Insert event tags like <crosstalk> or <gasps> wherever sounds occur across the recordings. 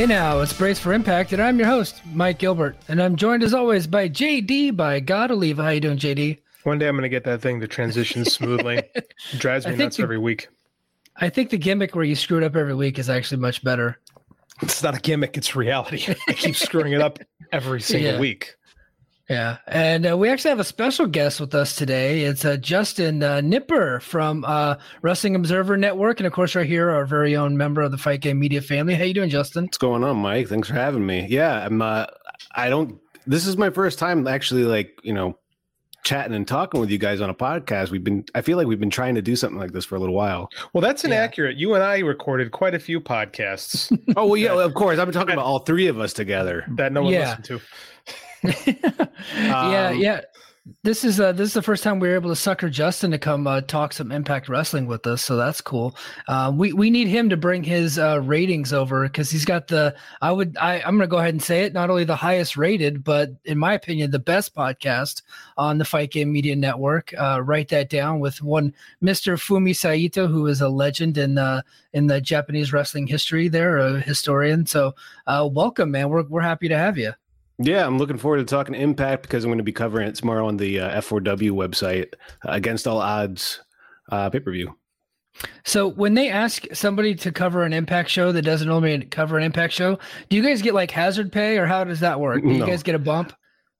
Hey now, it's Brace for Impact, and I'm your host, Mike Gilbert, and I'm joined as always by JD by God Oliva. How you doing, JD? One day I'm going to get that thing to transition smoothly. <laughs> it drives me nuts the, every week. I think the gimmick where you screw it up every week is actually much better. It's not a gimmick; it's reality. I keep screwing it up every single Yeah. week. Yeah, and uh, we actually have a special guest with us today. It's uh, Justin uh, Knipper from uh, Wrestling Observer Network, and of course, right here, our very own member of the Fight Game Media family. How you doing, Justin? What's going on, Mike? Thanks for having me. Yeah, I'm. Uh, I don't. This is my first time actually, like you know, chatting and talking with you guys on a podcast. We've been. I feel like we've been trying to do something like this for a little while. Well, that's Yeah. inaccurate. You and I recorded quite a few podcasts <laughs> Oh well, yeah, <laughs> of course. I've been talking about all three of us together. that no one Yeah. listened to. <laughs> yeah, Um, yeah. This is uh, this is the first time we were able to sucker Justin to come uh, talk some Impact Wrestling with us, so that's cool. Um, we we need him to bring his uh, ratings over because he's got the. I would I I'm gonna go ahead and say it. Not only the highest rated, but in my opinion, the best podcast on the Fight Game Media Network. Uh, write that down with one Mr. Fumi Saito, who is a legend in the in the Japanese wrestling history. There, a historian. So, uh, welcome, man. We're we're happy to have you. Yeah, I'm looking forward to talking Impact because I'm going to be covering it tomorrow on the uh, F4W website uh, against all odds uh, pay per view. So when they ask somebody to cover an impact show that doesn't normally cover an impact show, do you guys get like hazard pay or how does that work? Do you guys get a bump?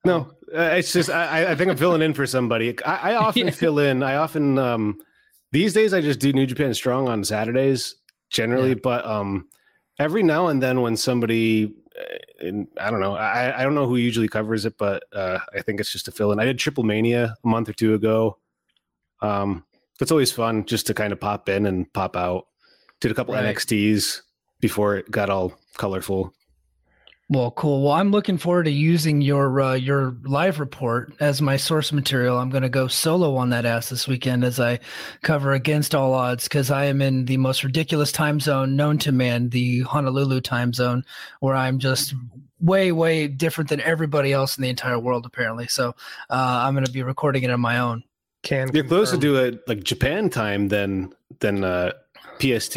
No, uh, it's just I, I think I'm filling in for somebody. I, I <laughs> often Yeah. fill in. I often um these days I just do New Japan Strong on Saturdays generally, Yeah. but um every now and then when somebody and I don't know, I I don't know who usually covers it, but uh I think it's just a fill in. I did Triple Mania a month or two ago. Um, it's always fun just to kind of pop in and pop out. Did a couple Right. NXTs before it got all colorful. Well, cool. Well, I'm looking forward to using your uh, your live report as my source material. I'm going to go solo on that ass this weekend as I cover against all odds because I am in the most ridiculous time zone known to man, the Honolulu time zone, where I'm just way way different than everybody else in the entire world apparently. So uh, I'm going to be recording it on my own. Can You're closer confirm. to it like Japan time than than uh PST.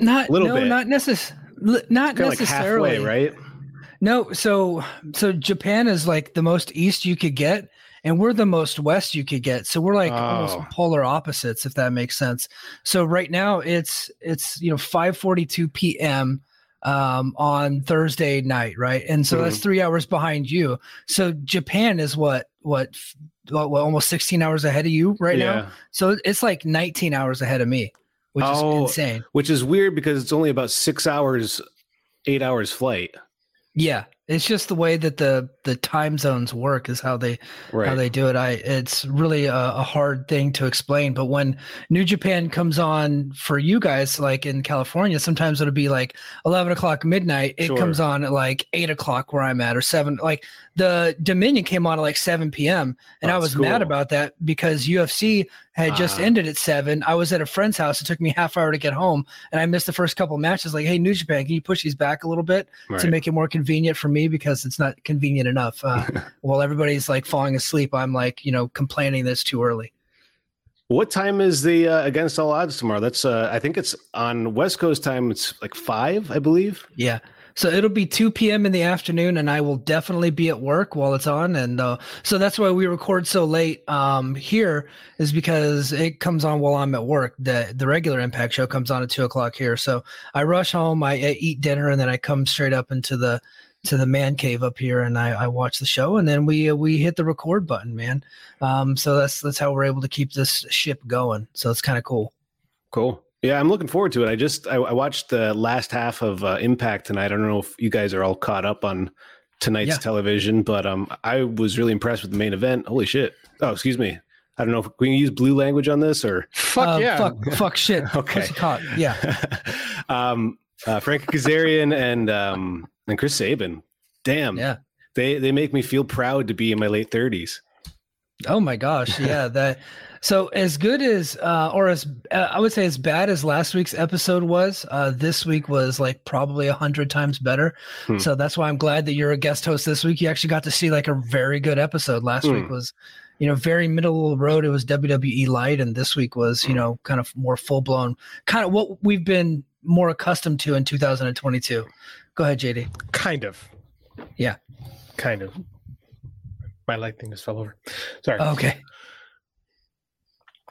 Not Little no, bit. not necess- li- not of like necessarily. halfway, right? No, so so Japan is like the most east you could get, and we're the most west you could get. So we're like almost Oh. polar opposites, if that makes sense. So right now it's it's you know 5:42 p.m. um on Thursday night, right? And so that's Mhm. three hours behind you. So Japan is what what what, what almost 16 hours ahead of you right now. So it's like 19 hours ahead of me, which Oh. is insane. Which is weird because it's only about six hours, eight hours flight. Yeah, it's just the way that the the time zones work is how they Right. how they do it. I it's really a, a hard thing to explain. But when New Japan comes on for you guys, like in California, sometimes it'll be like eleven o'clock midnight. It Sure. comes on at like eight o'clock where I'm at, or seven. Like the Dominion came on at like seven p.m. and I was mad about that because UFC had just Ah. ended at seven. I was at a friend's house. It took me half hour to get home, and I missed the first couple matches. Like, hey, New Japan, can you push these back a little bit? to make it more convenient for me because it's not convenient enough. Uh, <laughs> while everybody's like falling asleep, I'm like, you know, complaining that it's too early. What time is the uh, against all odds tomorrow? That's uh, I think it's on West Coast time. It's like five, I believe. Yeah. So it'll be 2 p.m. in the afternoon, and I will definitely be at work while it's on. And uh, so that's why we record so late um, here, is because it comes on while I'm at work. The the regular Impact show comes on at two o'clock here. So I rush home, I, I eat dinner, and then I come straight up into the to the man cave up here, and I, I watch the show, and then we uh, we hit the record button, man. Um, so that's that's how we're able to keep this ship going. So it's kind of cool. Cool. Yeah, I'm looking forward to it. I just I, I watched the last half of uh, Impact tonight. I don't know if you guys are all caught up on tonight's Yeah. television, but um, I was really impressed with the main event. Holy shit! Oh, excuse me. I don't know if we can use blue language on this or Fuck Uh, yeah. Fuck, fuck shit. <laughs> Okay. Caught. Yeah. <laughs> um, uh, Frank Kazarian and um, and Chris Sabin. Damn, Yeah. they they make me feel proud to be in my late thirties. Oh my gosh, yeah. That so as good as uh, or as uh, I would say as bad as last week's episode was, uh, this week was like probably a hundred times better. Hmm. So that's why I'm glad that you're a guest host this week. You actually got to see like a very good episode. Last week Hmm. was, you know, very middle of the road. It was WWE light, and this week was, you Hmm. know, kind of more full blown, kind of what we've been more accustomed to in 2022. Go ahead, JD. Kind of. Yeah. Kind of. My light thing just fell over. Sorry. Okay.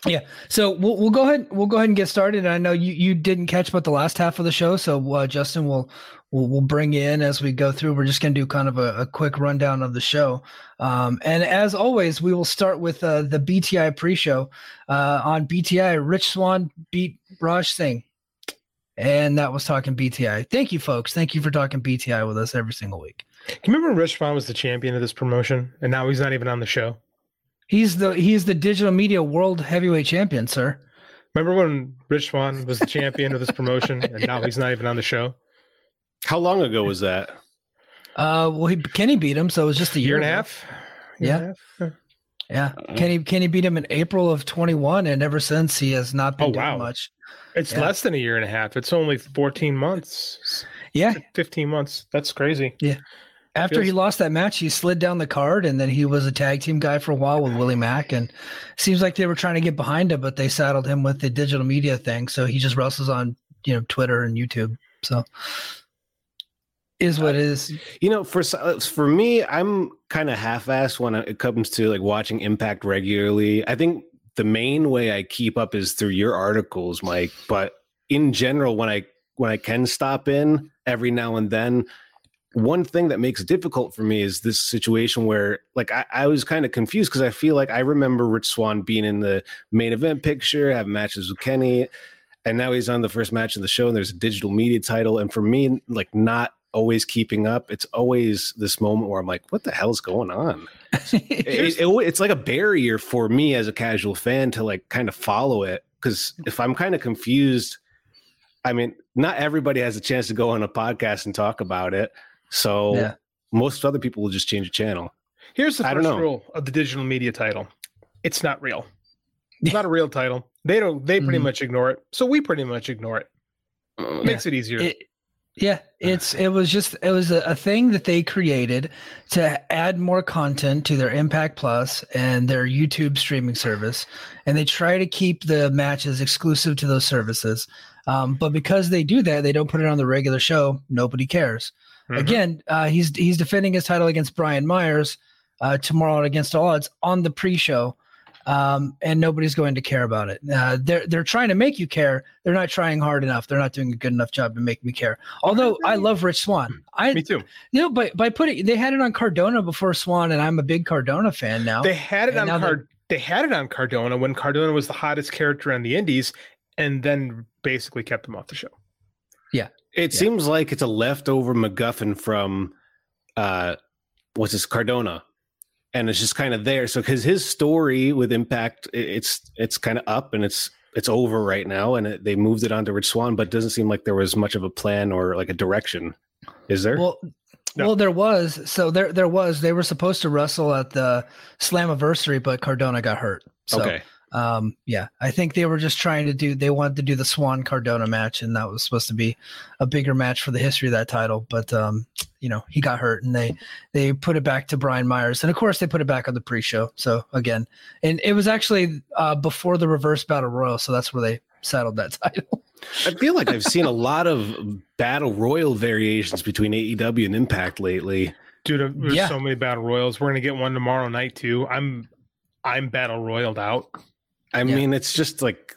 Yeah. So we'll we'll go ahead we'll go ahead and get started. And I know you you didn't catch but the last half of the show, so uh, Justin will we'll we'll bring in as we go through. We're just going to do kind of a, a, quick rundown of the show. Um, and as always, we will start with uh, the BTI pre-show uh, on BTI. Rich Swann beat Raj Singh, and that was talking BTI. Thank you, folks. Thank you for talking BTI with us every single week. You remember Rich Swann was the champion of this promotion, and now he's not even on the show? He's the he's the digital media world heavyweight champion, sir. Remember when Rich Swann was the champion of this promotion, <laughs> and now he's not even on the show? How long ago was that? Uh, well, he, Kenny beat him, so it was just a year, year, and a half. Year yeah, half? yeah. Uh, Kenny Kenny beat him in April of twenty one, and ever since he has not been oh, doing wow. much. It's yeah. less than a year and a half. It's only fourteen months. Yeah, fifteen months. That's crazy. Yeah. After Feels- he lost that match, he slid down the card, and then he was a tag team guy for a while with Willie Mack. And seems like they were trying to get behind him, but they saddled him with the digital media thing. So he just wrestles on you know Twitter and YouTube. So is what it is. You know, for uh, for me, I'm kind of half-assed when it comes to like watching Impact regularly. I think the main way I keep up is through your articles, Mike. But in general, when I when I can stop in every now and then, one thing that makes it difficult for me is this situation where like I, I was kind of confused because I feel like I remember Rich Swann being in the main event picture, having matches with Kenny, and now he's on the first match of the show and there's a digital media title. And for me, like not always keeping up, it's always this moment where I'm like, what the hell's going on? <laughs> it, it, it's like a barrier for me as a casual fan to like kind of follow it because if I'm kind of confused, I mean, not everybody has a chance to go on a podcast and talk about it. So yeah. most other people will just change the channel. Here's the first rule of the digital media title: it's not real. It's not a real title. They don't. They pretty mm-hmm. much ignore it. So we pretty much ignore it. it makes it easier. It, yeah, it's <sighs> it was just it was a, a, thing that they created to add more content to their Impact Plus and their YouTube streaming service, and they try to keep the matches exclusive to those services. Um, but because they do that, they don't put it on the regular show. Nobody cares. Mm-hmm. Again, uh, he's he's defending his title against Brian Myers uh, tomorrow against all odds on the pre-show, um, and nobody's going to care about it. Uh, they're they're trying to make you care. They're not trying hard enough. They're not doing a good enough job to make me care. Although I love Rich Swann. I me too. You know, by by putting they had it on Cardona before Swann, and I'm a big Cardona fan now. They had it on Card. They had it on Cardona when Cardona was the hottest character on the Indies, and then basically kept him off the show. Yeah, it yeah. seems like it's a leftover MacGuffin from uh what's this Cardona. And it's just kind of there. So because his story with Impact, it's it's kind of up and it's it's over right now, and it, they moved it on to Rich Swann, but it doesn't seem like there was much of a plan or like a direction. Is there? Well, no. well, there was. So there there was. They were supposed to wrestle at the Slammiversary, but Cardona got hurt. So okay um yeah i think they were just trying to do they wanted to do the Swann cardona match and that was supposed to be a bigger match for the history of that title but um you know he got hurt and they they put it back to brian myers and of course they put it back on the pre-show so again and it was actually uh before the reverse battle royal so that's where they settled that <laughs> title. I feel like i've seen a lot of battle royal variations between aew and impact lately. Dude there's yeah. so many battle royals. We're gonna get one tomorrow night too. I'm i'm battle royaled out I yeah. mean, it's just like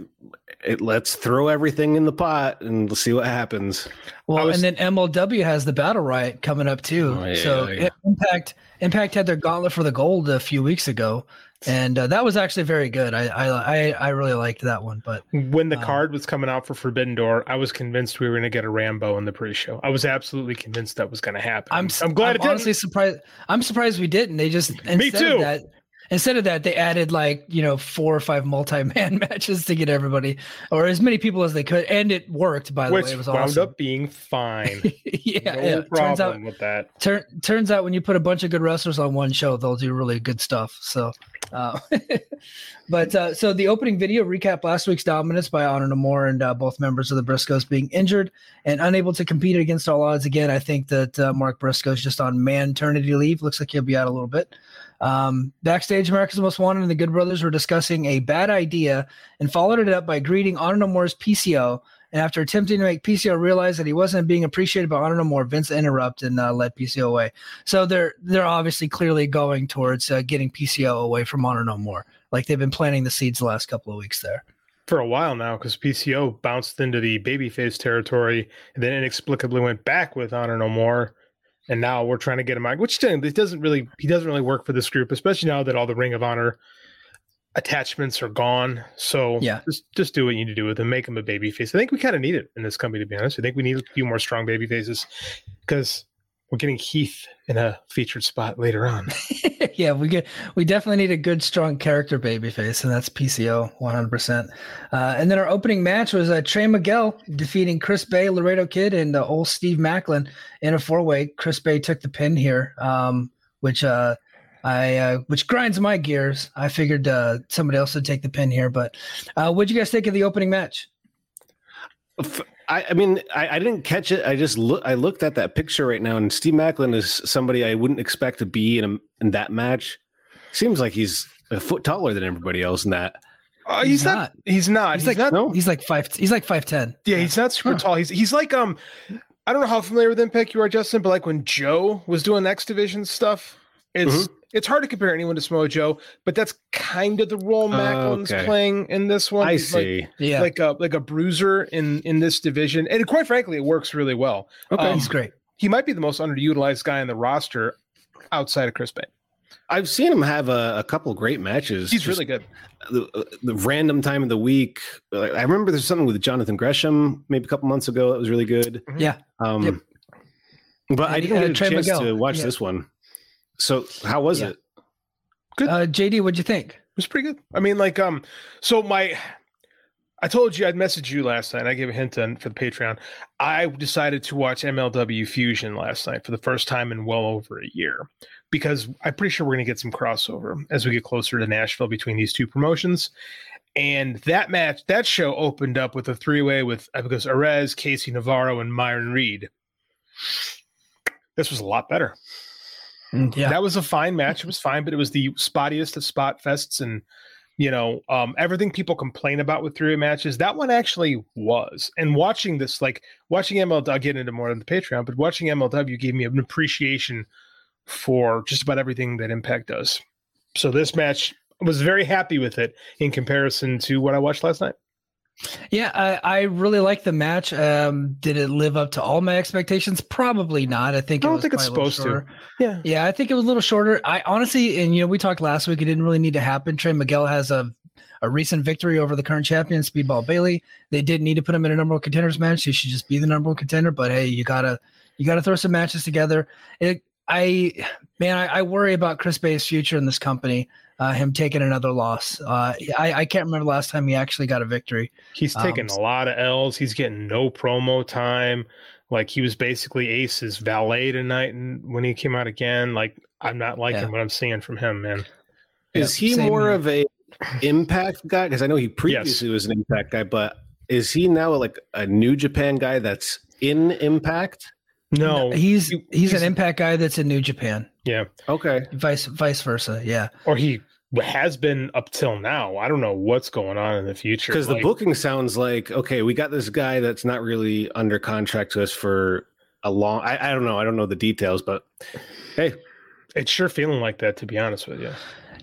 it, let's throw everything in the pot and see what happens. Well, was, and then MLW has the Battle Riot coming up too. Oh, yeah, so yeah. Impact Impact had their Gauntlet for the Gold a few weeks ago, and uh, that was actually very good. I, I I really liked that one. But when the um, card was coming out for Forbidden Door, I was convinced we were going to get a Rambo in the pre-show. I was absolutely convinced that was going to happen. I'm I'm glad. I'm honestly surprised. I'm surprised we didn't. They just me too. That, Instead of that, they added like you know four or five multi-man <laughs> matches to get everybody or as many people as they could, and it worked. By the Which way, it was wound awesome. up being fine. <laughs> yeah, no yeah. problem turns out, with that. Tur- turns out when you put a bunch of good wrestlers on one show, they'll do really good stuff. So, uh, <laughs> but uh, so the opening video recap last week's dominance by Honor No More and uh, both members of the Briscoes being injured and unable to compete against all odds again. I think that uh, Mark Briscoe is just on man maternity leave. Looks like he'll be out a little bit. Um, backstage, America's Most Wanted and the Good Brothers were discussing a bad idea and followed it up by greeting Honor No More's PCO And after attempting to make PCO realize that he wasn't being appreciated by Honor No More, Vince interrupted and uh, led PCO away. So they're they're obviously clearly going towards uh, getting PCO away from Honor No More. Like they've been planting the seeds the last couple of weeks there for a while now because PCO bounced into the babyface territory and then inexplicably went back with Honor No More. And now we're trying to get him out, which doesn't really he doesn't really work for this group, especially now that all the Ring of Honor attachments are gone. So yeah, just just do what you need to do with him, make him a baby face. I think we kind of need it in this company, to be honest. I think we need a few more strong baby faces because we're getting Heath in a featured spot later on. <laughs> yeah, we get we definitely need a good, strong character babyface, and that's PCO 100. Uh, percent And then our opening match was uh, Trey Miguel defeating Chris Bey, Laredo Kid, and uh, old Steve Maclin in a four way. Chris Bey took the pin here, um, which uh, I uh, which grinds my gears. I figured uh, somebody else would take the pin here, but uh, what'd you guys think of the opening match? I, I mean, I, I, didn't catch it. I just look. I looked at that picture right now, and Steve Maclin is somebody I wouldn't expect to be in a, in that match. Seems like he's a foot taller than everybody else in that. Uh, he's, he's not, not, He's not. He's, he's like not, no. He's like five. He's like five ten. Yeah, he's not super huh. tall. He's he's like um. I don't know how familiar with Impact you are, Justin, but like when Joe was doing X Division stuff, it's mm-hmm. It's hard to compare anyone to Samoa Joe, but that's kind of the role Maclin's okay. playing in this one. I He's see. Like, yeah, like a like a bruiser in in this division, and quite frankly, it works really well. Okay, um, he's great. He might be the most underutilized guy in the roster outside of Chris Bey. I've seen him have a, a couple great matches. He's really good. The, uh, the, random time of the week. I remember there's something with Jonathan Gresham maybe a couple months ago that was really good. Yeah. Um, yep. But and I didn't get a chance Miguel. to watch yeah. this one. So how was yeah. it? Good. Uh, JD, what'd you think? It was pretty good. I mean, like, um, so my, I told you I'd message you last night. I gave a hint on for the Patreon. I decided to watch MLW Fusion last night for the first time in well over a year because I'm pretty sure we're going to get some crossover as we get closer to Nashville between these two promotions. And that match, that show opened up with a three way with because Arez, Casey Navarro, and Myron Reed. This was a lot better. Mm, yeah, that was a fine match. It was fine, but it was the spottiest of spot fests, and you know um, everything people complain about with three matches. That one actually was. And watching this, like watching MLW, I'll get into more on the Patreon, but watching MLW gave me an appreciation for just about everything that Impact does. So this match I was very happy with it in comparison to what I watched last night. Yeah, I, I really like the match. Um, did it live up to all my expectations? Probably not. I think I don't think it's supposed to. Yeah, yeah, I think it was a little shorter. I honestly, and you know, we talked last week. It didn't really need to happen. Trey Miguel has a a recent victory over the current champion, Speedball Bailey. They didn't need to put him in a number one contenders match. He should just be the number one contender. But hey, you gotta you gotta throw some matches together. It, I man, I, I worry about Chris Bey's future in this company uh, him taking another loss. Uh, I, I can't remember the last time he actually got a victory. He's taking um, a lot of L's. He's getting no promo time. Like he was basically Ace's valet tonight, and when he came out again, like I'm not liking yeah. what I'm seeing from him, man. Is yeah, he more here. of a impact guy? Because I know he previously yes. was an impact guy, but is he now like a New Japan guy that's in Impact? No, he's he's, he's an impact guy that's in New Japan. Yeah. Okay. Vice vice versa. Yeah. Or he has been up till now. I don't know what's going on in the future. Because like, the booking sounds like okay, we got this guy that's not really under contract to us for a long. I, I don't know. I don't know the details, but hey, it's sure feeling like that to be honest with you.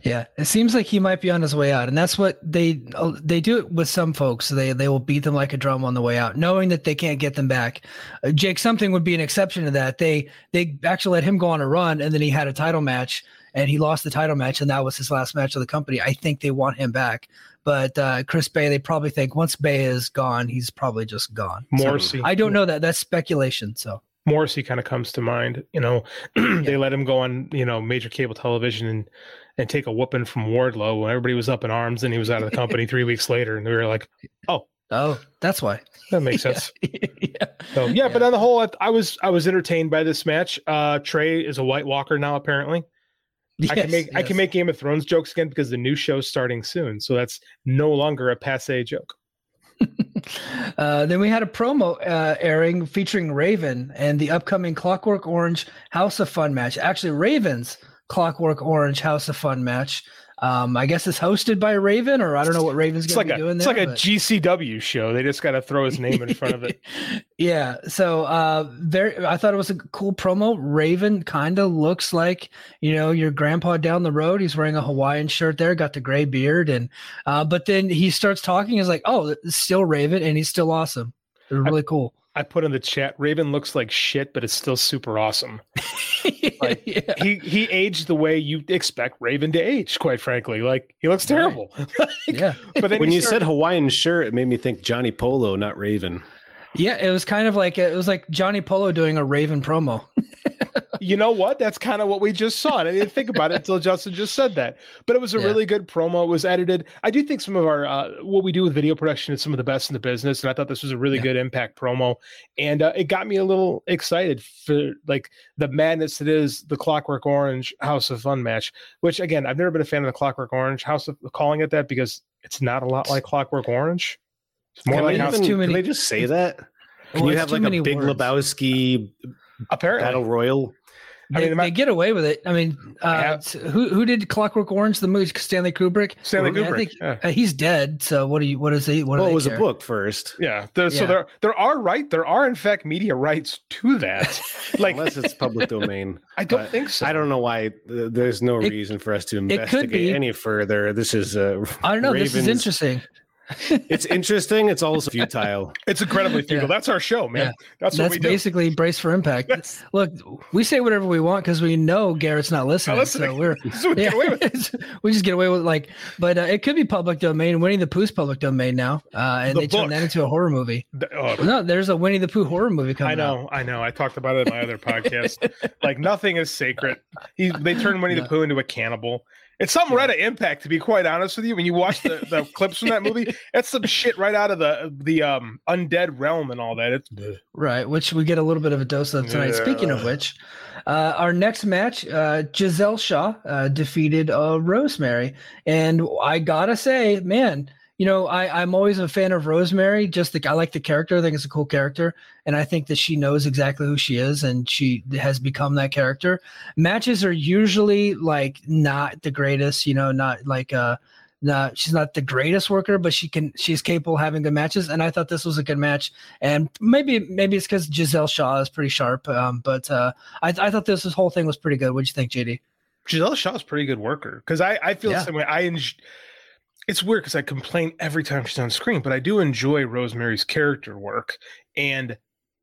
Yeah, it seems like he might be on his way out, and that's what they uh, they do it with some folks. They they will beat them like a drum on the way out, knowing that they can't get them back. Uh, Jake something would be an exception to that. They they actually let him go on a run, and then he had a title match, and he lost the title match, and that was his last match of the company. I think they want him back, but uh, Chris Bey, they probably think once Bey is gone, he's probably just gone. Morrissey, so, I don't know that. That's speculation. So Morrissey kind of comes to mind. You know, <clears throat> they yeah. let him go on you know major cable television and and take a whooping from Wardlow when everybody was up in arms and he was out of the company three weeks later. And we were like, oh, oh, that's why. That makes <laughs> sense. <laughs> yeah. So yeah, yeah, but on the whole, I, I, was I was entertained by this match. Uh, Trey is a White Walker now, apparently. Yes, I can make yes. I can make Game of Thrones jokes again because the new show's starting soon. So that's no longer a passe joke. <laughs> uh, then we had a promo uh, airing featuring Raven and the upcoming Clockwork Orange House of Fun match. Actually, Ravens Clockwork Orange House of Fun match. Um, I guess it's hosted by Raven, or I don't know what Raven's going like to be a doing it's there. like a GCW show. They just got to throw his name in front of it. <laughs> yeah. So uh very I thought it was a cool promo. Raven kind of looks like, you know, your grandpa down the road. He's wearing a Hawaiian shirt there, got the gray beard and uh but then he starts talking, he's like, Oh, it's still Raven and he's still awesome. Really cool. I put in the chat. Raven looks like shit, but it's still super awesome. <laughs> Like, yeah. He he aged the way you expect Raven to age. Quite frankly, like he looks terrible. <laughs> yeah. but then when you started- said Hawaiian shirt, it made me think Johnny Polo, not Raven. Yeah, it was kind of like it was like Johnny Polo doing a Raven promo. <laughs> you know what? That's kind of what we just saw. And I didn't think about it until Justin just said that. But it was a Yeah. really good promo. It was edited. I do think some of our uh, what we do with video production is some of the best in the business, and I thought this was a really Yeah. good impact promo. And uh, it got me a little excited for like the madness that is the Clockwork Orange House of Fun match. Which again, I've never been a fan of the Clockwork Orange House of calling it that because it's not a lot like Clockwork Orange. It's more Can, like we even- too many- can they just say that? Can Well, you have like a Big words. Lebowski Apparently, battle royal? I They, mean, am I- they get away with it. I mean, uh, Yeah. who who did Clockwork Orange the movie? Stanley Kubrick. Stanley I Kubrick. think yeah. uh, he's dead. So what do you? What is he? What do Well, they it was care? a book first, Yeah, there, so there there are right there are in fact media rights to that. <laughs> Like unless it's public <laughs> domain. I don't think so. I don't know why. uh, There's no It- reason for us to could investigate be. any further. This is uh, I don't know. This is interesting. It's interesting. It's also futile. <laughs> It's incredibly futile. Yeah. That's our show, man. Yeah. That's what That's we do. basically brace for impact. That's- Look, we say whatever we want because we know Garrett's not listening. listening. <laughs> So we're This is what we yeah, get away with. <laughs> we just get away with like, but uh, it could be public domain. Winnie the Pooh's public domain now, uh, and The they turned that into a horror movie. The- oh, No, there's a Winnie the Pooh horror movie coming. I out. know, I know. I talked about it in my other podcast. Like nothing is sacred. He they turned Winnie the No. Pooh into a cannibal. It's something right at impact, to be quite honest with you. When you watch the, the <laughs> clips from that movie, it's some shit right out of the the um undead realm and all that. It's Right, which we get a little bit of a dose of tonight. Speaking of which, uh, our next match, uh, Gisele Shaw uh, defeated uh, Rosemary, and I gotta say, man, you know, I, I'm always a fan of Rosemary. Just the I like the character. I think it's a cool character, and I think that she knows exactly who she is, and she has become that character. Matches are usually like not the greatest, you know, not like uh not she's not the greatest worker, but she can she's capable of having good matches. And I thought this was a good match. And maybe maybe it's because Gisele Shaw is pretty sharp. Um, but uh, I I thought this, this whole thing was pretty good. What'd you think, JD? Gisele Shaw's a pretty good worker because I I feel Yeah. the same way. I enj- it's weird because I complain every time she's on screen, but I do enjoy Rosemary's character work, and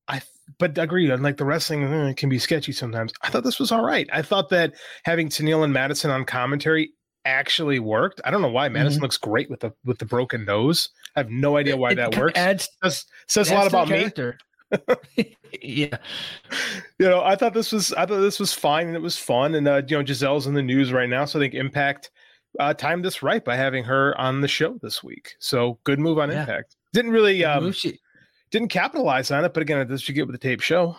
I but I agree. Unlike the wrestling, eh, it can be sketchy sometimes. I thought this was all right. I thought that having Tenille and Madison on commentary actually worked. I don't know why Madison looks great with the with the broken nose. I have no idea why Mm-hmm. It that kinda works. Adds, says says a lot about me. <laughs> yeah, you know, I thought this was I thought this was fine and it was fun. And uh, you know, Gisele's in the news right now, so I think Impact uh, timed this right by having her on the show this week. So good move on Yeah. Impact. Didn't really um, she- didn't capitalize on it, but again, this you get with the tape show.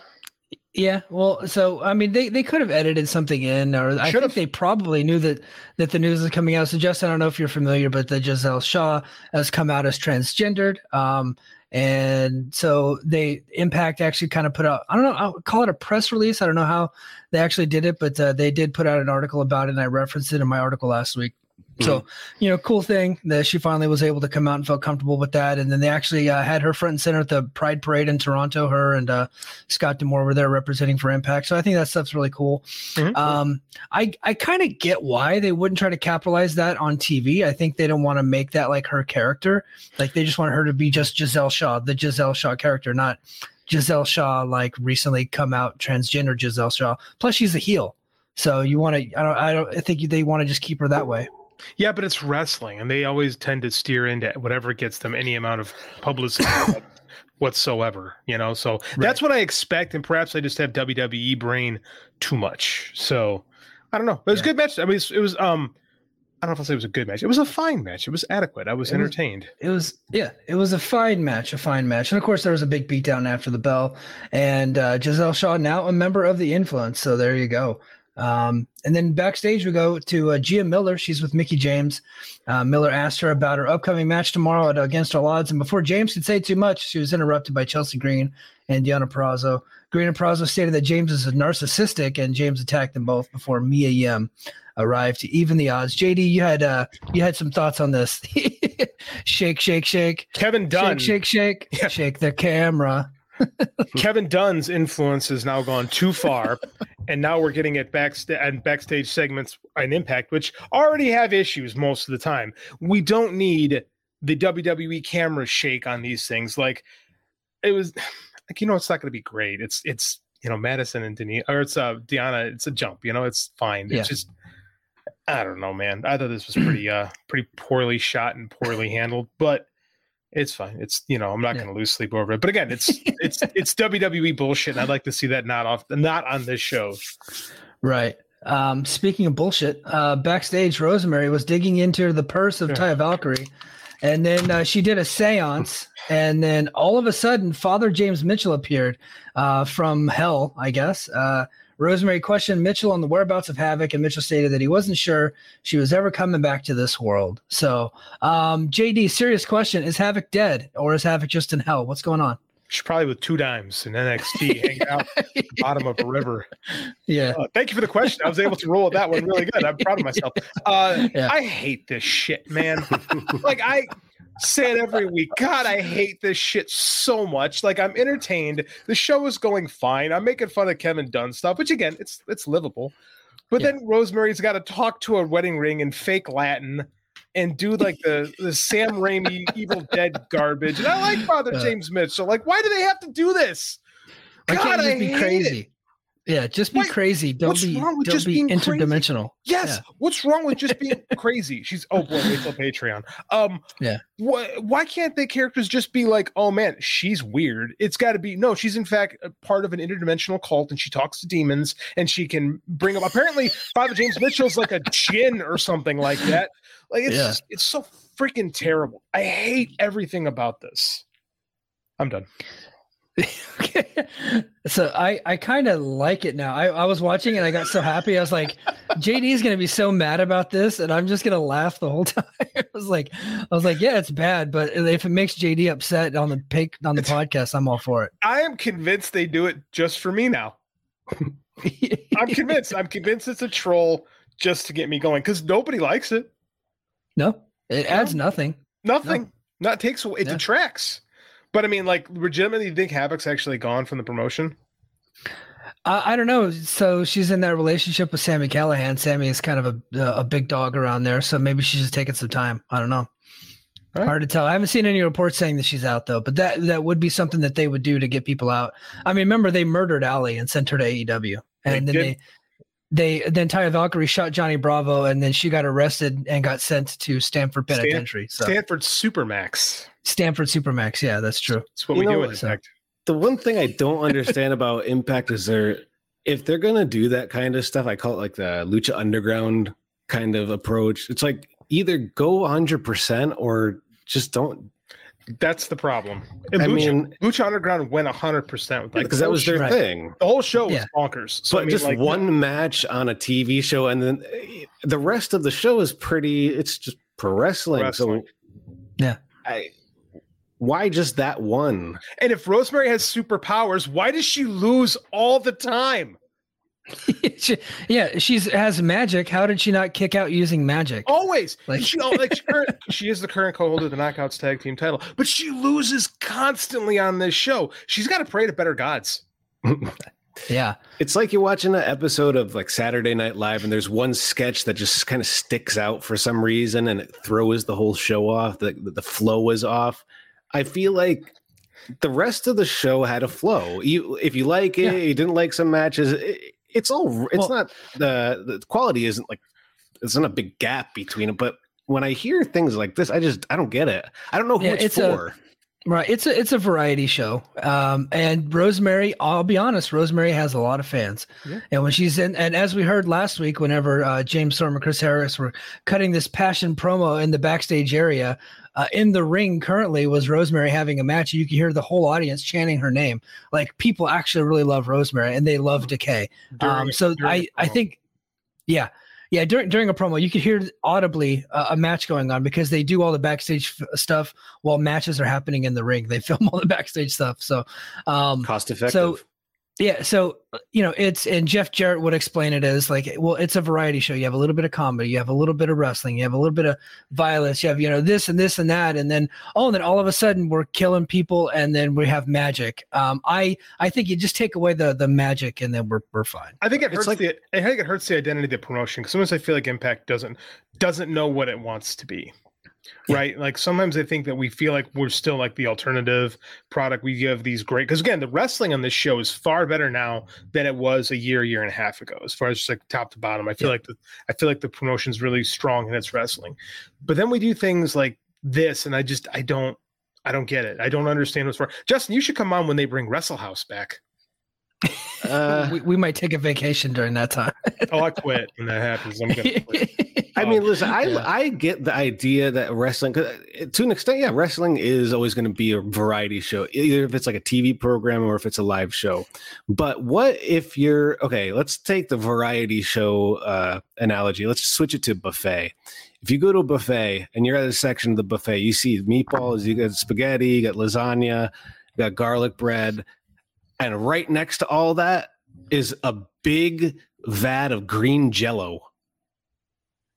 Yeah, well, so I mean, they, they could have edited something in, or I Should've. think they probably knew that that the news is coming out. So, Justin, I don't know if you're familiar, but the Gisele Shaw has come out as transgendered, um, and so they Impact actually kind of put out I don't know I'll call it a press release. I don't know how they actually did it, but uh, they did put out an article about it, and I referenced it in my article last week. So, you know, cool thing that she finally was able to come out and felt comfortable with that. And then they actually uh, had her front and center at the Pride Parade in Toronto. Her and uh, Scott D'Amore were there representing for Impact. So I think that stuff's really cool. Mhm. Um, I I kind of get why they wouldn't try to capitalize that on TV. I think they don't want to make that like her character. Like they just want her to be just Gisele Shaw, the Gisele Shaw character, not Gisele Shaw like recently come out transgender Gisele Shaw. Plus she's a heel. So you want to I don't I don't I think they want to just keep her that way. Yeah, but it's wrestling, and they always tend to steer into whatever gets them any amount of publicity <laughs> whatsoever. You know, so that's what I expect, and perhaps I just have WWE brain too much. So I don't know. It was a good match. I mean, it was, um, I don't know if I'll say it was a good match. It was a fine match. It was adequate. I was It was- entertained. It was yeah, it was a fine match, a fine match, and of course there was a big beatdown after the bell, and uh, Gisele Shaw now a member of the Influence. So there you go. Um, and then backstage we go to uh, Gia Miller. She's with Mickie James. Uh, Miller asked her about her upcoming match tomorrow at Against All Odds, and before James could say too much, she was interrupted by Chelsea Green and Deonna Purrazzo. Green and Purrazzo stated that James is a narcissistic, and James attacked them both before Mia Yim arrived to even the odds. JD, you had uh, you had some thoughts on this. <laughs> shake, shake, shake. Kevin Dunn. Shake, shake, shake. Yeah. Shake the camera. <laughs> Kevin Dunn's influence has now gone too far, and now we're getting it backstage and backstage segments and Impact, which already have issues most of the time. We don't need the WWE camera shake on these things. Like it was, <sighs> like you know, it's not going to be great. It's it's you know Madison and Denise or it's uh Deonna. It's a jump. You know, it's fine. It's yeah. just I don't know, man. I thought this was pretty uh pretty poorly shot and poorly handled, but it's fine. It's you know I'm not yeah. going to lose sleep over it. But again, it's <laughs> it's it's WWE bullshit, and I'd like to see that not off not on this show. Right. Um, speaking of bullshit, uh, backstage, Rosemary was digging into the purse of Taya Valkyrie and then uh, she did a seance. And then all of a sudden, Father James Mitchell appeared uh, from hell, I guess. Rosemary questioned Mitchell on the whereabouts of Havoc, and Mitchell stated that he wasn't sure she was ever coming back to this world. So, um, JD, serious question: Is Havoc dead, or is Havoc just in hell? What's going on? She's probably with two dimes in NXT, <laughs> hanging out at the bottom of a river. Yeah. Uh, thank you for the question. I was able to roll that one really good. I'm proud of myself. Uh, <laughs> yeah. I hate this shit, man. <laughs> like I say it every week. God, I hate this shit so much. Like I'm entertained. The show is going fine. I'm making fun of Kevin Dunn stuff, which again, it's it's livable. But yeah. then Rosemary's got to talk to a wedding ring in fake Latin and do like the the Sam Raimi Evil Dead garbage. And I like Father James Mitchell. Like, why do they have to do this? God, I can't just I be crazy. It. Yeah, just be crazy. Don't be don't just be being interdimensional. Crazy? Yes. Yeah. What's wrong with just being <laughs> crazy? She's oh boy, wait till Patreon. Um yeah. Why why can't the characters just be like, oh man, she's weird? It's gotta be no, she's in fact a part of an interdimensional cult and she talks to demons and she can bring up. apparently Father James Mitchell's like a djinn or something like that. Like it's yeah. just, it's so freaking terrible. I hate everything about this. I'm done. <laughs> so I I kind of like it now. I, I was watching and I got so happy. I was like, JD is gonna be so mad about this, and I'm just gonna laugh the whole <laughs> time. I was like, I was like, yeah, it's bad, but if it makes JD upset on the pick on the podcast, I'm all for it. I am convinced they do it just for me now. <laughs> I'm convinced. I'm convinced it's a troll just to get me going because nobody likes it. No, it adds no. nothing. Nothing. No. Not takes away. It yeah. detracts. But I mean, like, legitimately, you think Havoc's actually gone from the promotion? Uh, I don't know. So she's in that relationship with Sami Callihan. Sami is kind of a a big dog around there, so maybe she's just taking some time. I don't know. Right. Hard to tell. I haven't seen any reports saying that she's out though, but that that would be something that they would do to get people out. I mean, remember they murdered Allie and sent her to AEW, and they then did. they they then Taya Valkyrie shot Johnny Bravo, and then she got arrested and got sent to Stanford Penitentiary. Stan- so. Stanford Supermax. Stanford Supermax. Yeah, that's true. That's what you we know, do in Impact. The one thing I don't understand about Impact is they're if they're gonna do that kind of stuff, I call it like the Lucha Underground kind of approach. It's like either go 100 percent or just don't that's the problem. And I Lucha, mean, Lucha Underground went hundred percent because like, that was their right. thing. The whole show yeah. was bonkers. So but I mean, just like, one match on a TV show, and then eh, the rest of the show is pretty. It's just pro wrestling. wrestling. So yeah, I. Why just that one? And if Rosemary has superpowers, why does she lose all the time? She, <laughs> yeah, she's has magic. How did she not kick out using magic? Always, like she, oh, like she, current, <laughs> she is the current co-holder of the Knockouts Tag Team title, but she loses constantly on this show. She's got to pray to better gods. <laughs> yeah, it's like you're watching an episode of like Saturday Night Live, and there's one sketch that just kind of sticks out for some reason, and it throws the whole show off. The the flow is off. I feel like the rest of the show had a flow. You, if you like it, yeah. you didn't like some matches. It, it's all it's well, not the the quality isn't like it's not a big gap between it but when i hear things like this i just i don't get it. I don't know who yeah, it's, it's, for. A, right it's a it's a variety show um and rosemary i'll be honest rosemary has a lot of fans. Yeah. and when she's in and as we heard last week whenever uh, james storm and chris harris were cutting this passion promo in the backstage area uh, in the ring currently was Rosemary having a match. You can hear the whole audience chanting her name. Like people actually really love Rosemary and they love Decay. Um, so I, I think, yeah, yeah. During during a promo, you could hear audibly uh, a match going on because they do all the backstage f- stuff while matches are happening in the ring. They <laughs> film all the backstage stuff. So um, cost effective. So Yeah, so you know, it's and Jeff Jarrett would explain it as like, well, it's a variety show. You have a little bit of comedy, you have a little bit of wrestling, you have a little bit of violence, you have you know this and this and that, and then oh, and then all of a sudden we're killing people, and then we have magic. Um, I I think you just take away the the magic, and then we're we're fine. I think it hurts like- the I think it hurts the identity of the promotion because sometimes I feel like Impact doesn't doesn't know what it wants to be. Right. Like sometimes I think that we feel like we're still like the alternative product. We give these great because again, the wrestling on this show is far better now than it was a year, year and a half ago, as far as just like top to bottom. I feel Yeah. like the I feel like the promotion's really strong in its wrestling. But then we do things like this, and I just I don't I don't get it. I don't understand what's wrong. Justin, you should come on when they bring Wrestle House back. Uh, we, we might take a vacation during that time. <laughs> Oh, I quit when that happens. I'm gonna quit. I mean, listen, I Yeah. I get the idea that wrestling, 'cause, uh, to an extent, yeah, wrestling is always going to be a variety show, either if it's like a TV program or if it's a live show. But what if you're okay? Let's take the variety show uh, analogy. Let's switch it to buffet. If you go to a buffet and you're at a section of the buffet, you see meatballs, you got spaghetti, you got lasagna, you got garlic bread, and right next to all that is a big vat of green jello.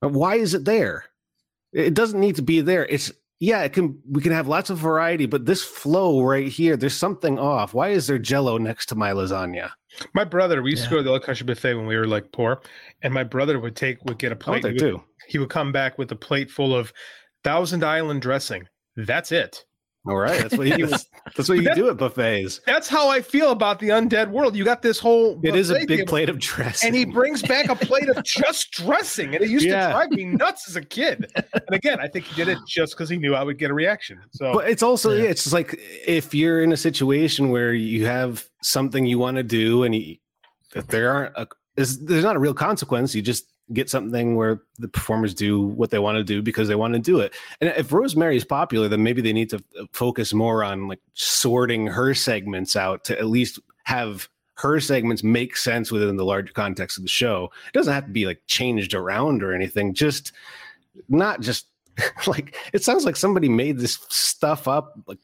Why is it there? It doesn't need to be there. It's yeah, it can we can have lots of variety, but this flow right here, there's something off. Why is there jello next to my lasagna? My brother, we used to go to the Old Country Buffet when we were like poor, and my brother would take would get a plate. there he, would, too. he would come back with a plate full of Thousand Island dressing. That's it. All right, that's what you that's, <laughs> that's what you do at buffets. That's how I feel about the undead world. You got this whole. It is a big table, plate of dressing. and he brings back a plate of just dressing, and it used Yeah. to drive me nuts as a kid. And again, I think he did it just because he knew I would get a reaction. So But it's also Yeah. it's just like if you're in a situation where you have something you want to do and you, if there aren't a, there's not a real consequence, you just get something where the performers do what they want to do because they want to do it. And if Rosemary is popular, then maybe they need to uh, focus more on like sorting her segments out to at least have her segments make sense within the larger context of the show. It doesn't have to be like changed around or anything. Just not just <laughs> like it sounds like somebody made this stuff up like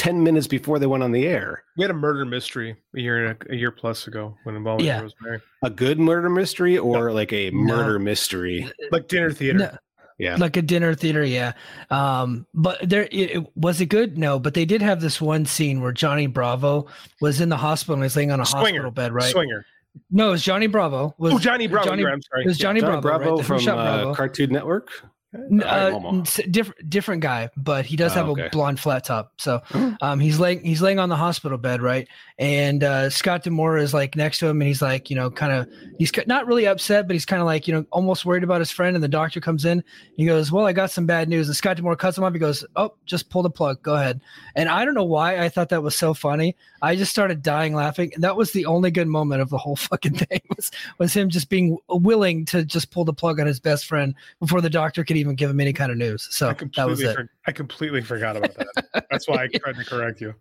10 minutes before they went on the air. we had a murder mystery a year a year plus ago when involving Yeah. Rosemary, A good murder mystery or like a No. murder mystery? like dinner theater. No, Yeah. like a dinner theater, yeah. Um, but there, it, it- was it good? No, but they did have this one scene where Johnny Bravo was in the hospital and he's laying on a Swinger. hospital bed, right? Swinger. No, it was Johnny Bravo. Was Oh, Johnny Bravo. Johnny, I'm sorry. it was Johnny Johnny Bravo, Bravo right? From Shot uh, Cartoon Network. Uh, different different guy, but he does Oh, have okay. a blonde flat top. So <gasps> um, he's laying he's laying on the hospital bed, right? And uh, Scott D'Amore is like next to him, and he's like, you know, kind of he's not really upset, but he's kind of like, you know, almost worried about his friend. And the doctor comes in, he goes, "Well, I got some bad news." And Scott D'Amore cuts him off. He goes, "Oh, just pull the plug. Go ahead." And I don't know why I thought that was so funny. I just started dying laughing. And that was the only good moment of the whole <laughs> fucking thing was was him just being willing to just pull the plug on his best friend before the doctor could even give him any kind of news. So I that was completely, it. for- I completely forgot about that. That's why I <laughs> tried to correct you.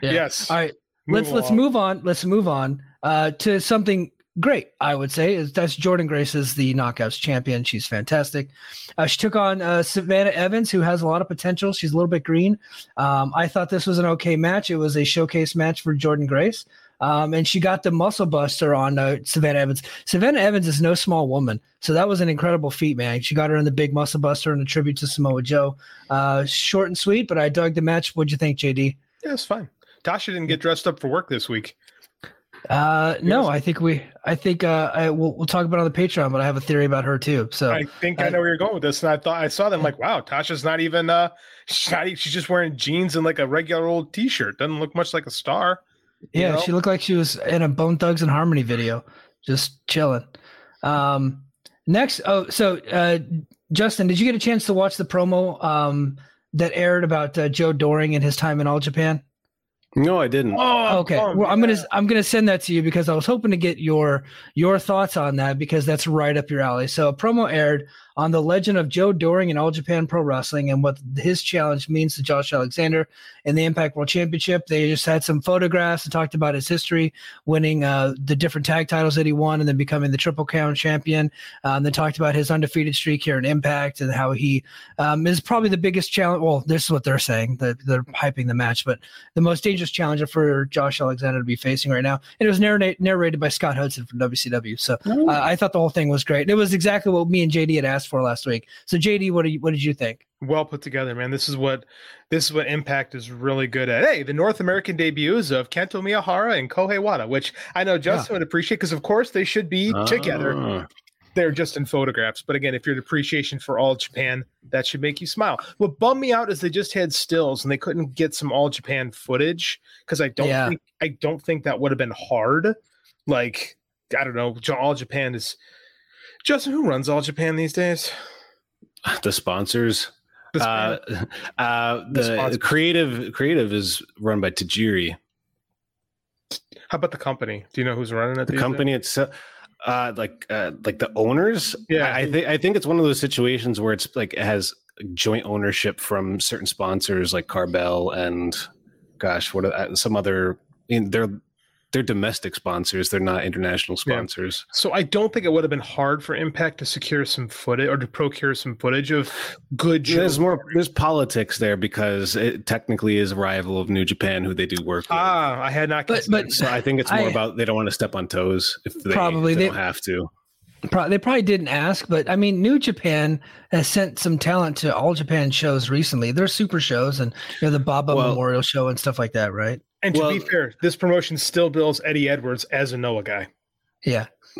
Yeah. Yes. All right. Let's let's move on. Let's move on uh, to something great. I would say is that's Jordynne Grace is the knockouts champion. She's fantastic. Uh, she took on uh, Savannah Evans, who has a lot of potential. She's a little bit green. Um, I thought this was an okay match. It was a showcase match for Jordynne Grace. Um, and she got the muscle buster on uh, Savannah Evans. Savannah Evans is no small woman, so that was an incredible feat, man. She got her in the big muscle buster in a tribute to Samoa Joe. Uh, short and sweet, but I dug the match. What'd you think, JD? Yeah, it's fine. Tasha didn't get dressed up for work this week. Uh, no. I think we, I think, uh, I we'll, we'll talk about it on the Patreon, but I have a theory about her too. So I think I I- know where you're going with this, and I thought I saw them like, wow, Tasha's not even. uh She's not. She's just wearing jeans and like a regular old T-shirt. Doesn't look much like a star. yeah, know? she looked like she was in a Bone Thugs and Harmony video, just chilling. Um, next, oh, so uh, Justin, did you get a chance to watch the promo um that aired about uh, Joe Doering and his time in All Japan? No, I didn't. Oh, okay oh, well i'm gonna i'm gonna send that to you because i was hoping to get your your thoughts on that because that's right up your alley. So a promo aired on the legend of joe doering in all japan pro wrestling and what his challenge means to josh alexander in the impact world championship they just had some photographs and talked about his history winning uh, the different tag titles that he won and then becoming the triple crown champion um, they talked about his undefeated streak here in impact and how he um, is probably the biggest challenge well this is what they're saying that they're hyping the match but the most dangerous challenger for Josh Alexander to be facing right now. And it was narrated narrated by Scott Hudson from WCW. So uh, I thought the whole thing was great. It was exactly what me and JD had asked for last week. So JD, what, do you, what did you think? well put together, man. This is what this is what Impact is really good at. Hey, the North American debuts of Kento Miyahara and Kyohei Wada, which I know Justin yeah. would appreciate because of course they should be uh. together. They're just in photographs. But again, if you're an appreciation for all Japan, that should make you smile. What bummed me out is they just had stills and they couldn't get some all Japan footage because I don't yeah. think I don't think that would have been hard. Like, I don't know, all Japan is Justin, who runs all Japan these days? The sponsors. Uh, <laughs> uh, the, the creative creative is run by Tajiri. How about the company? Do you know who's running it? The company days? itself, uh, like uh, like the owners. Yeah, I think I think it's one of those situations where it's like it has joint ownership from certain sponsors like Carbell and gosh, what are, uh, some other. In, they're they're domestic sponsors. They're not international sponsors. Yeah. So I don't think it would have been hard for Impact to secure some footage or to procure some footage of good. There's more. There's politics there because it technically is a rival of New Japan, who they do work. Ah, I had not. But, but so I think it's more I, about they don't want to step on toes if they probably they, don't have to. Pro- they probably didn't ask, but I mean, New Japan has sent some talent to All Japan shows recently. They're super shows, and you know the Baba well, Memorial Show and stuff like that, right? And to well, be fair, this promotion still bills Eddie Edwards as a Noah guy. Yeah. <laughs>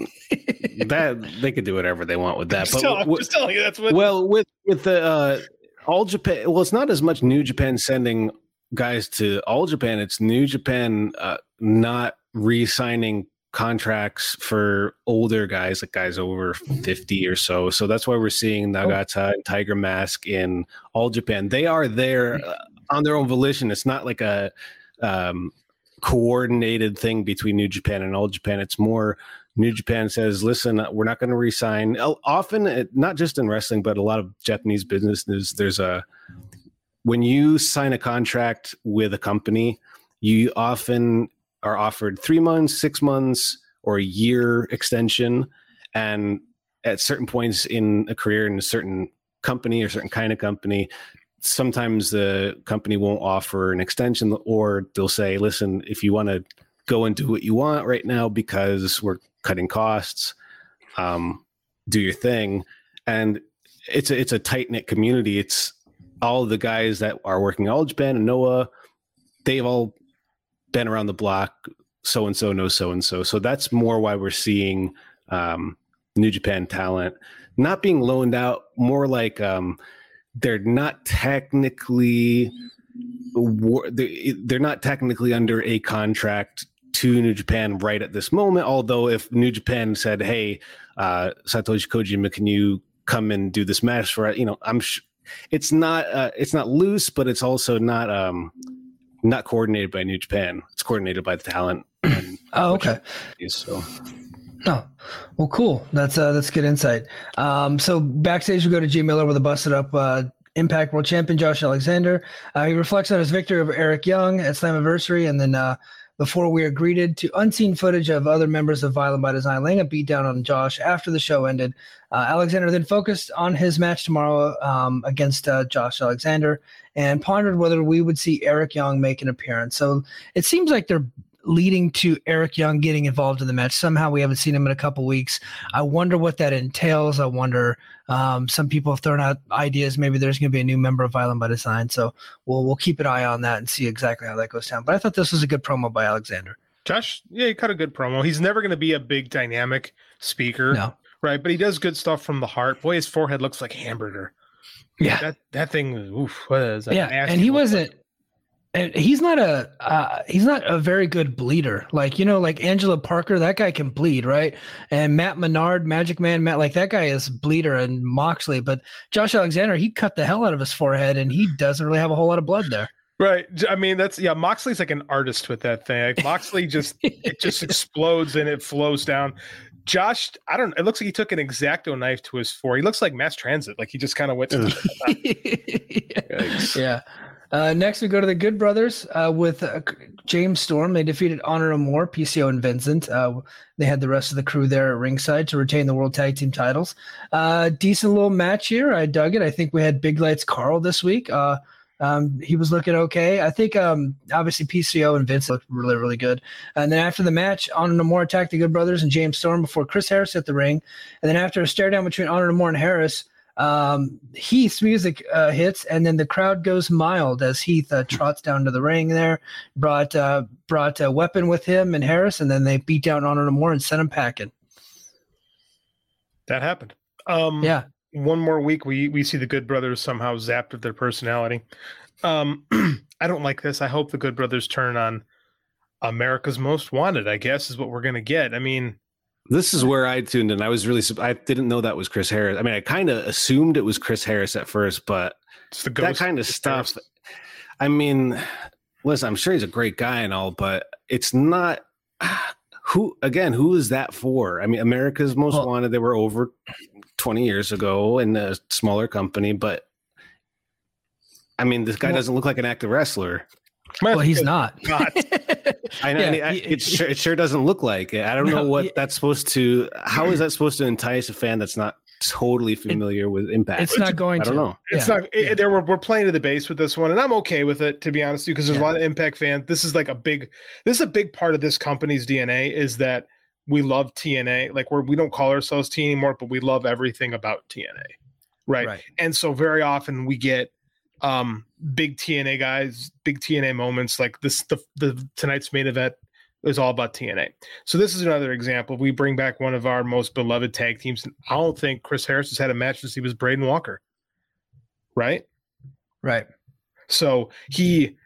that they could do whatever they want with that. But still, I'm just telling you that's what well with with the uh all Japan well it's not as much New Japan sending guys to all Japan, it's New Japan uh not re-signing contracts for older guys, like guys over 50 or so. So that's why we're seeing Nagata and Tiger Mask in all Japan. They are there uh, on their own volition. It's not like a um, coordinated thing between New Japan and Old Japan. It's more New Japan says, "Listen, we're not going to resign." Often, not just in wrestling, but a lot of Japanese businesses, there's a when you sign a contract with a company, you often are offered three months, six months, or a year extension, and at certain points in a career in a certain company or certain kind of company sometimes the company won't offer an extension or they'll say listen if you want to go and do what you want right now because we're cutting costs um, do your thing. And it's a, it's a tight knit community. It's all the guys that are working all japan and noah they've all been around the block so and so knows so and so so that's more why we're seeing um, new japan talent not being loaned out more like um, they're not technically they're not technically under a contract to New Japan right at this moment. Although if New Japan said, "Hey, uh, Satoshi Kojima, can you come and do this match for?" You know, I'm. Sh- it's not. Uh, it's not loose, but it's also not. Um, not coordinated by New Japan. It's coordinated by the talent. <clears throat> oh, okay. So. Oh, well, cool. That's uh, that's good insight. Um, so backstage, we go to Gia Miller with a busted up uh, Impact World Champion Josh Alexander. Uh, he reflects on his victory over Eric Young at Slammiversary, and then uh, before we are greeted to unseen footage of other members of Violent by Design laying a beat down on Josh after the show ended. Uh, Alexander then focused on his match tomorrow um, against uh, Josh Alexander and pondered whether we would see Eric Young make an appearance. So it seems like they're leading to Eric Young getting involved in the match. Somehow we haven't seen him in a couple weeks. I wonder what that entails. I wonder. Um, some people have thrown out ideas. Maybe there's going to be a new member of Violent by Design. So we'll we'll keep an eye on that and see exactly how that goes down. But I thought this was a good promo by Alexander. Josh, yeah, he cut a good promo. He's never going to be a big dynamic speaker, no. right? But he does good stuff from the heart. Boy, his forehead looks like hamburger. Yeah, that that thing. Oof, what is that? Yeah, and he wasn't. Like? And he's not a uh, he's not a very good bleeder. Like you know, like Angelo Parker, that guy can bleed, right? And Matt Menard, Magic Man, Matt, like that guy is bleeder, and Moxley. But Josh Alexander, he cut the hell out of his forehead, and he doesn't really have a whole lot of blood there. Right. I mean, that's yeah. Moxley's like an artist with that thing. Like Moxley just <laughs> it just explodes and it flows down. Josh, I don't. It looks like he took an exacto knife to his forehead. He looks like mass transit. Like he just kind of went. <laughs> yeah. yeah. Uh, next, we go to the Good Brothers uh, with uh, James Storm. They defeated Honor No More, PCO, and Vincent. Uh, they had the rest of the crew there at ringside to retain the World Tag Team titles. Uh, decent little match here. I dug it. I think we had Big Lights Carl this week. Uh, Um, he was looking okay. I think um, obviously PCO and Vince looked really, really good. And then after the match, Honor No More attacked the Good Brothers and James Storm before Chris Harris hit the ring. And then after a stare down between Honor No More and Harris, um, Heath's music uh, hits, and then the crowd goes mild as Heath uh, trots down to the ring. There, brought uh, brought a weapon with him and Harris, and then they beat down Honor No More and sent him packing. That happened. Um, Yeah, one more week we we see the good brothers somehow zapped of their personality um <clears throat> i don't like this i hope the good brothers turn on america's most wanted i guess is what we're gonna get i mean This is where I tuned in. I was really I didn't know that was Chris Harris. I mean, I kind of assumed it was Chris Harris at first, but it's the that kind of Chris stuff. Harris. I mean, listen, I'm sure he's a great guy and all, but it's not. <sighs> Who again? Who is that for? I mean, America's Most Well- Wanted. They were over 20 years ago in a smaller company, but I mean, this guy Well- doesn't look like an active wrestler. well, he's not. Not. <laughs> I know Yeah, and it, he- it, sure, it sure doesn't look like it. I don't know what he- that's supposed to. How is that supposed to entice a fan that's not totally familiar with Impact? It's not going I don't to. know. It's Yeah, not. It, there we're, we're playing to the base with this one, and I'm okay with it to be honest, you because there's Yeah. a lot of Impact fans. This is like a big. This is a big part of this company's DNA is that we love TNA. Like we're we don't call ourselves T anymore, but we love everything about TNA, right? Right. And so very often we get um big TNA guys, big TNA moments like this. The the tonight's main event is all about TNA. So this is another example. We bring back one of our most beloved tag teams. And I don't think Chris Harris has had a match since he was Braden Walker. Right? Right. So he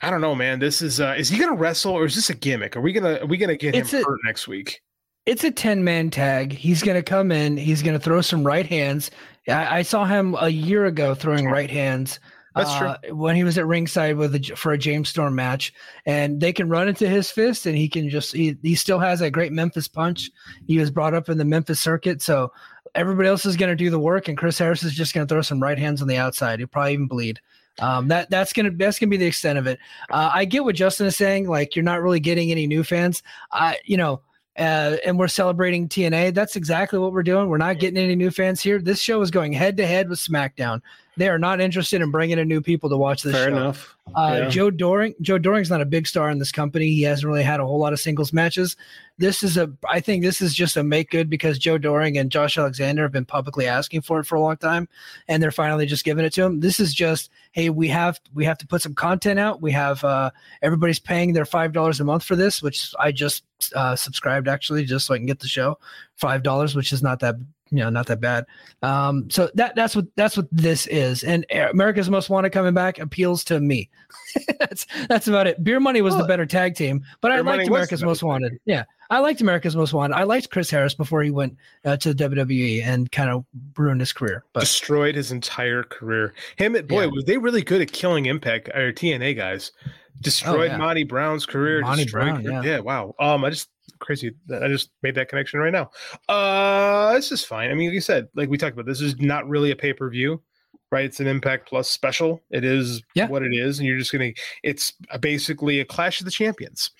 I don't know, man. This is uh is he gonna wrestle or is this a gimmick? Are we gonna are we gonna get It's him a- hurt next week? It's a 10 man tag. He's going to come in. He's going to throw some right hands. I, I saw him a year ago throwing right hands. That's true. uh, When he was at ringside with a, for a James Storm match, and they can run into his fist, and he can just he, he still has a great Memphis punch. He was brought up in the Memphis circuit, so everybody else is going to do the work, and Chris Harris is just going to throw some right hands on the outside. He'll probably even bleed. Um, that that's gonna that's gonna be the extent of it. Uh, I get what Justin is saying. Like you're not really getting any new fans. I you know uh, and we're celebrating TNA. That's exactly what we're doing. We're not getting any new fans here. This show is going head to head with SmackDown. They are not interested in bringing in new people to watch this Fair show. enough. Uh, Yeah. Joe Doering, Joe Doering's not a big star in this company. He hasn't really had a whole lot of singles matches. This is a, I think this is just a make good because Joe Doering and Josh Alexander have been publicly asking for it for a long time, and they're finally just giving it to him. This is just, hey, we have we have to put some content out. We have uh, everybody's paying their five dollars a month for this, which I just uh, subscribed actually just so I can get the show, five dollars, which is not that you know not that bad. Um, so that that's what that's what this is, and America's Most Wanted coming back appeals to me. <laughs> that's that's about it. Beer Money was the better tag team, but I Beer liked America's Most Wanted. Yeah, I liked America's Most Wanted. I liked Chris Harris before he went uh, to the WWE and kind of ruined his career. But Destroyed his entire career. Him and boy, Yeah. was they really good at killing Impact or TNA guys. Destroyed yeah. Monty Brown's career. Monty destroyed, Brown, yeah. wow. Um, I just crazy that I just made that connection right now. Uh, this is fine. I mean, like you said, like we talked about, this is not really a pay per view, right? It's an Impact Plus special. It is Yeah. what it is, and you're just gonna. It's basically a Clash of the Champions.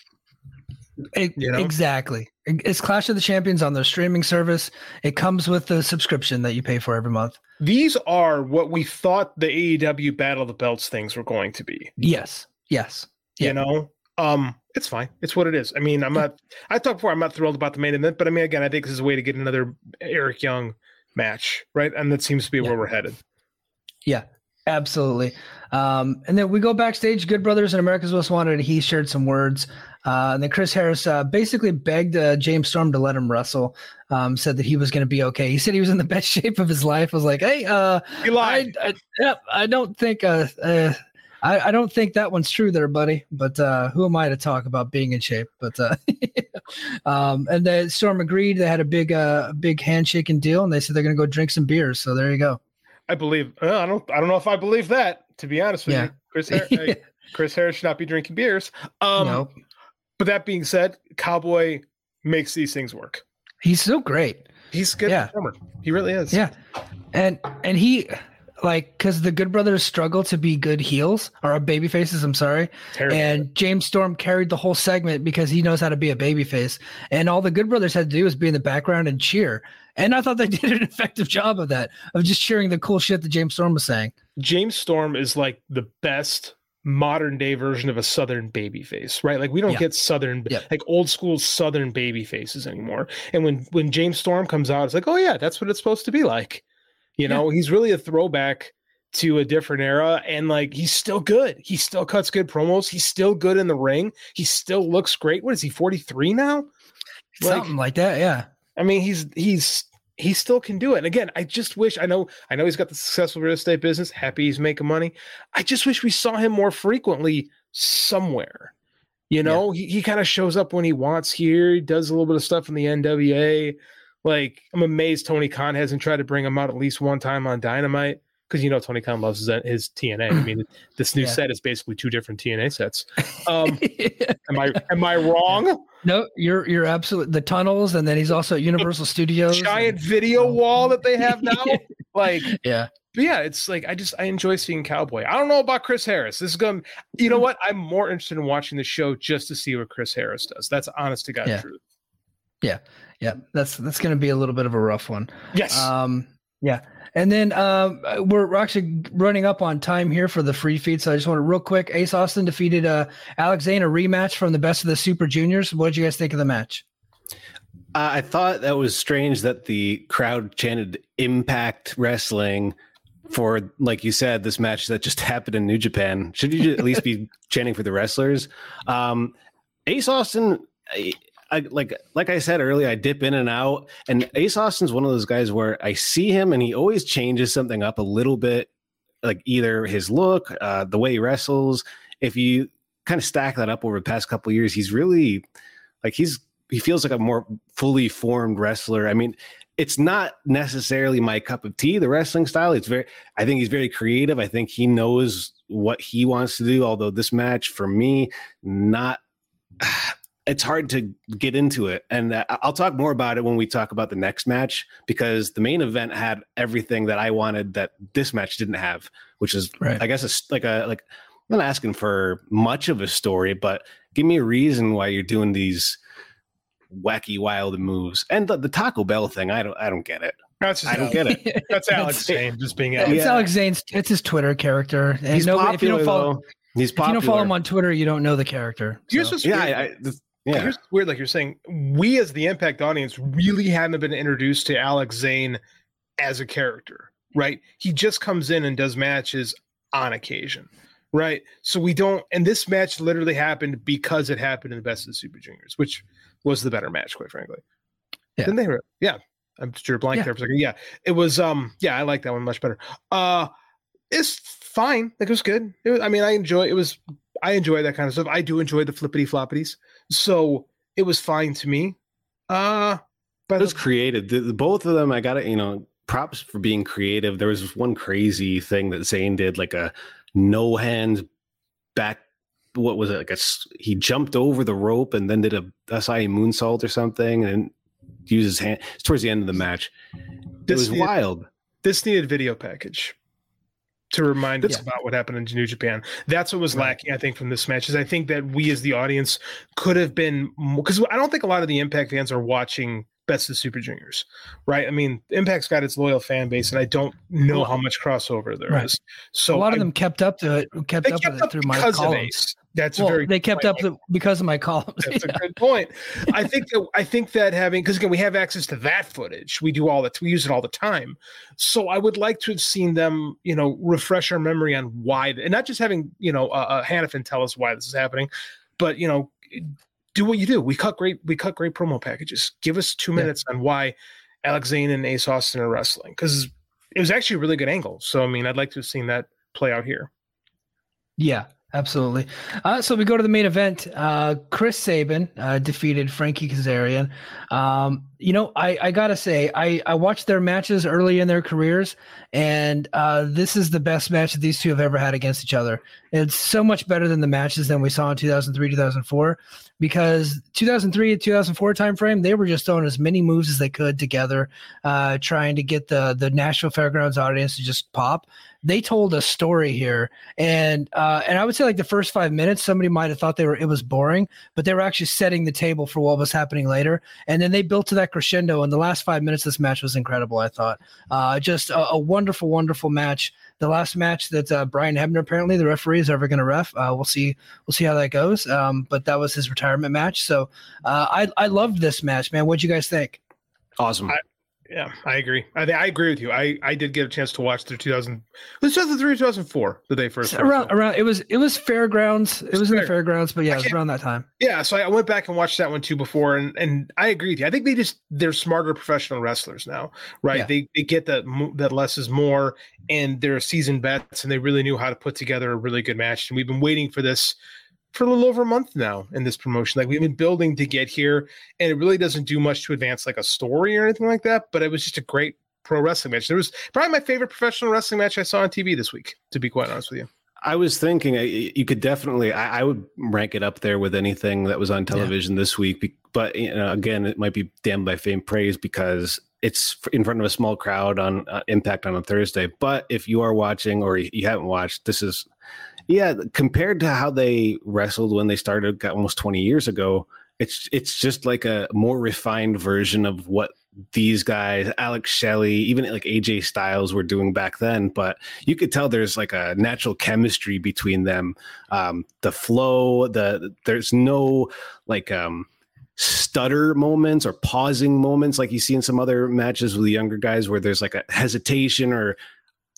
It- You know? Exactly. It's Clash of the Champions on their streaming service. It comes with the subscription that you pay for every month. These are what we thought the AEW Battle of the Belts things were going to be. Yes. Yes. Yeah. You know, um, it's fine. It's what it is. I mean, I'm not. I talked before. I'm not thrilled about the main event, but I mean, again, I think this is a way to get another Eric Young match, right? And that seems to be where we're headed. Yeah, absolutely. Um, and then we go backstage. Good Brothers and America's Most Wanted. He shared some words. Uh, and then Chris Harris uh, basically begged uh, James Storm to let him wrestle. Um, said that he was going to be okay. He said he was in the best <laughs> shape of his life. Was like, hey, uh, He lied. I, I, yep, I don't think, uh, uh, I, I don't think that one's true there, buddy. But uh, who am I to talk about being in shape? But uh, <laughs> um, and then Storm agreed. They had a big, uh, big handshaking deal, and they said they're going to go drink some beers. So there you go. I believe. Uh, I don't. I don't know if I believe that. To be honest with Yeah. you, Chris. Har- uh, <laughs> Chris Harris should not be drinking beers. Um, no, But that being said, Cowboy makes these things work. he's so great. He's a good Yeah. performer. He really is. Yeah, and and he like because the Good Brothers struggle to be good heels or baby faces. I'm sorry, Terrible. and James Storm carried the whole segment because he knows how to be a baby face, and all the Good Brothers had to do was be in the background and cheer. And I thought they <laughs> did an effective job of that, of just cheering the cool shit that James Storm was saying. James Storm is like the best modern day version of a southern baby face, right? Like we don't Yeah. get southern Yeah. like old school southern baby faces anymore. And when when James Storm comes out, it's like, oh yeah, that's what it's supposed to be like. You know, he's really a throwback to a different era and like he's still good. He still cuts good promos. He's still good in the ring. He still looks great. What is he 43 now? Like- Something like that, yeah. I mean, he's he's he still can do it. And again, I just wish I know I know he's got the successful real estate business. Happy he's making money. I just wish we saw him more frequently somewhere. You know, he, he kind of shows up when he wants here. He does a little bit of stuff in the NWA. Like, I'm amazed Tony Khan hasn't tried to bring him out at least one time on Dynamite because you know Tony Khan loves his, his TNA. I mean, <laughs> this new Yeah. set is basically two different TNA sets. <laughs> Um, am I am I wrong? no, you're you're absolutely the tunnels, and then he's also at Universal Studios. Giant video wall that they have now. <laughs> like, yeah. But yeah, it's like I just I enjoy seeing Cowboy. I don't know about Chris Harris. This is gonna, You know what? I'm more interested in watching the show just to see what Chris Harris does. That's honest to God Yeah. truth. Yeah, that's that's going to be a little bit of a rough one. Yes. Um, yeah, and then um, we're we're actually running up on time here for the free feed, so I just want to real quick. Ace Austin defeated uh, Alex Zayne a rematch from the Best of the Super Juniors. What did you guys think of the match? Uh, I thought that was strange that the crowd chanted Impact Wrestling for, like you said, this match that just <laughs> happened in New Japan. Should you at least be <laughs> chanting for the wrestlers? Um, Ace Austin, I, like like I said earlier, I dip in and out, and Ace Austin's one of those guys where I see him and he always changes something up a little bit, like either his look, uh, the way he wrestles. If you kind of stack that up over the past couple years, he's really like he's he feels like a more fully formed wrestler. I mean, it's not necessarily my cup of tea, the wrestling style. It's very, I think he's very creative. I think he knows what he wants to do. Although this match for me, not, it's hard to get into it. And uh, I'll talk more about it when we talk about the next match because the main event had everything that I wanted that this match didn't have, which is, Right. I guess, it's like a, like, I'm not asking for much of a story, but give me a reason why you're doing these wacky wild moves and the, the taco bell thing i don't i don't get it that's just i don't get it That's <laughs> Alex Zayne just being It's Alex. Yeah. Alex Zayne's. It's his Twitter character. And he's no, popular if you don't follow, though he's if you don't follow him on Twitter, you don't know the character. Here's So, yeah. I, I, this- yeah Here's weird, like you're saying, we as the Impact audience really haven't been introduced to Alex Zayne as a character, right? He just comes in and does matches on occasion, right? So we don't, and this match literally happened because it happened in the best of the Super Juniors, which was the better match, quite frankly. Yeah. Didn't they? re- Yeah, I'm sure blank Yeah. there for a second. Yeah, it was. Um, yeah, I like that one much better. Uh, it's fine. Like it was good. It was, I mean, I enjoy. It was. I enjoy that kind of stuff. I do enjoy the flippity floppities. So it was fine to me. Uh, but it was creative the, the- both of them i gotta you know props for being creative there was this one crazy thing that Zayne did like a no hands back what was it like a s- he jumped over the rope and then did a si moonsault or something and used his hand it's towards the end of the match it This was needed- wild this needed video package to remind us Yeah. about what happened in New Japan. That's what was Right. lacking, I think, from this match. Is I think that we as the audience could have been because I don't think a lot of the Impact fans are watching Best of Super Juniors, right? I mean, Impact's got its loyal fan base, and I don't know how much crossover there is. right. So a lot of I- them kept up to it. Kept up kept with it through my columns. That's Well, very they kept point. up the, because of my columns. That's Yeah. a good point. I think that I think that having because again we have access to that footage. We do all that. We use it all the time. So I would like to have seen them, you know, refresh our memory on why, and not just having you know uh, uh, Hannifan tell us why this is happening, but you know, do what you do. We cut great. We cut great promo packages. Give us two Yeah. minutes on why Alex Zayne and Ace Austin are wrestling because it was actually a really good angle. So I mean, I'd like to have seen that play out here. Yeah, absolutely. Uh, so we go to the main event. Uh, Chris Sabin uh, defeated Frankie Kazarian. Um, you know, I, I gotta say, I, I watched their matches early in their careers, and uh, this is the best match that these two have ever had against each other. It's so much better than the matches than we saw in 2003, 2004. Because 2003 to 2004 timeframe, they were just throwing as many moves as they could together, uh, trying to get the the Nashville Fairgrounds audience to just pop. They told a story here, and uh, and I would say like the first five minutes, somebody might have thought they were it was boring, but they were actually setting the table for what was happening later, and then they built to that crescendo. And the last five minutes, of this match was incredible. I thought, uh, just a, a wonderful, wonderful match the last match that uh, Brian Hebner apparently the referee is ever going to ref. Uh, we'll see. We'll see how that goes. Um, but that was his retirement match. So uh, I I loved this match, man. What'd you guys think? Awesome. I, yeah, I agree. I I agree with you. I I did get a chance to watch the 2000 it was 2003 2004 the day first around around it was it was fairgrounds. It was in the fairgrounds, but yeah, it was around that time. Yeah, so I went back and watched that one too before, and and I agree with you. I think they just they're smarter professional wrestlers now, right? Yeah. They they get that that less is more, and they're seasoned vets, and they really knew how to put together a really good match. And we've been waiting for this for a little over a month now in this promotion. Like we've been building to get here, and it really doesn't do much to advance like a story or anything like that. But it was just a great pro wrestling match. It was probably my favorite professional wrestling match I saw on TV this week. To be quite honest with you. I was thinking you could definitely, I, I, would rank it up there with anything that was on television yeah. this week. But you know, again, it might be damned by fame praise because it's in front of a small crowd on uh, Impact on a Thursday. But if you are watching or you haven't watched, this is yeah, compared to how they wrestled when they started almost 20 years ago, it's it's just like a more refined version of what these guys, Alex Shelley, even like AJ Styles were doing back then. But you could tell there's like a natural chemistry between them. Um, the flow, the there's no like um stutter moments or pausing moments like you see in some other matches with the younger guys where there's like a hesitation or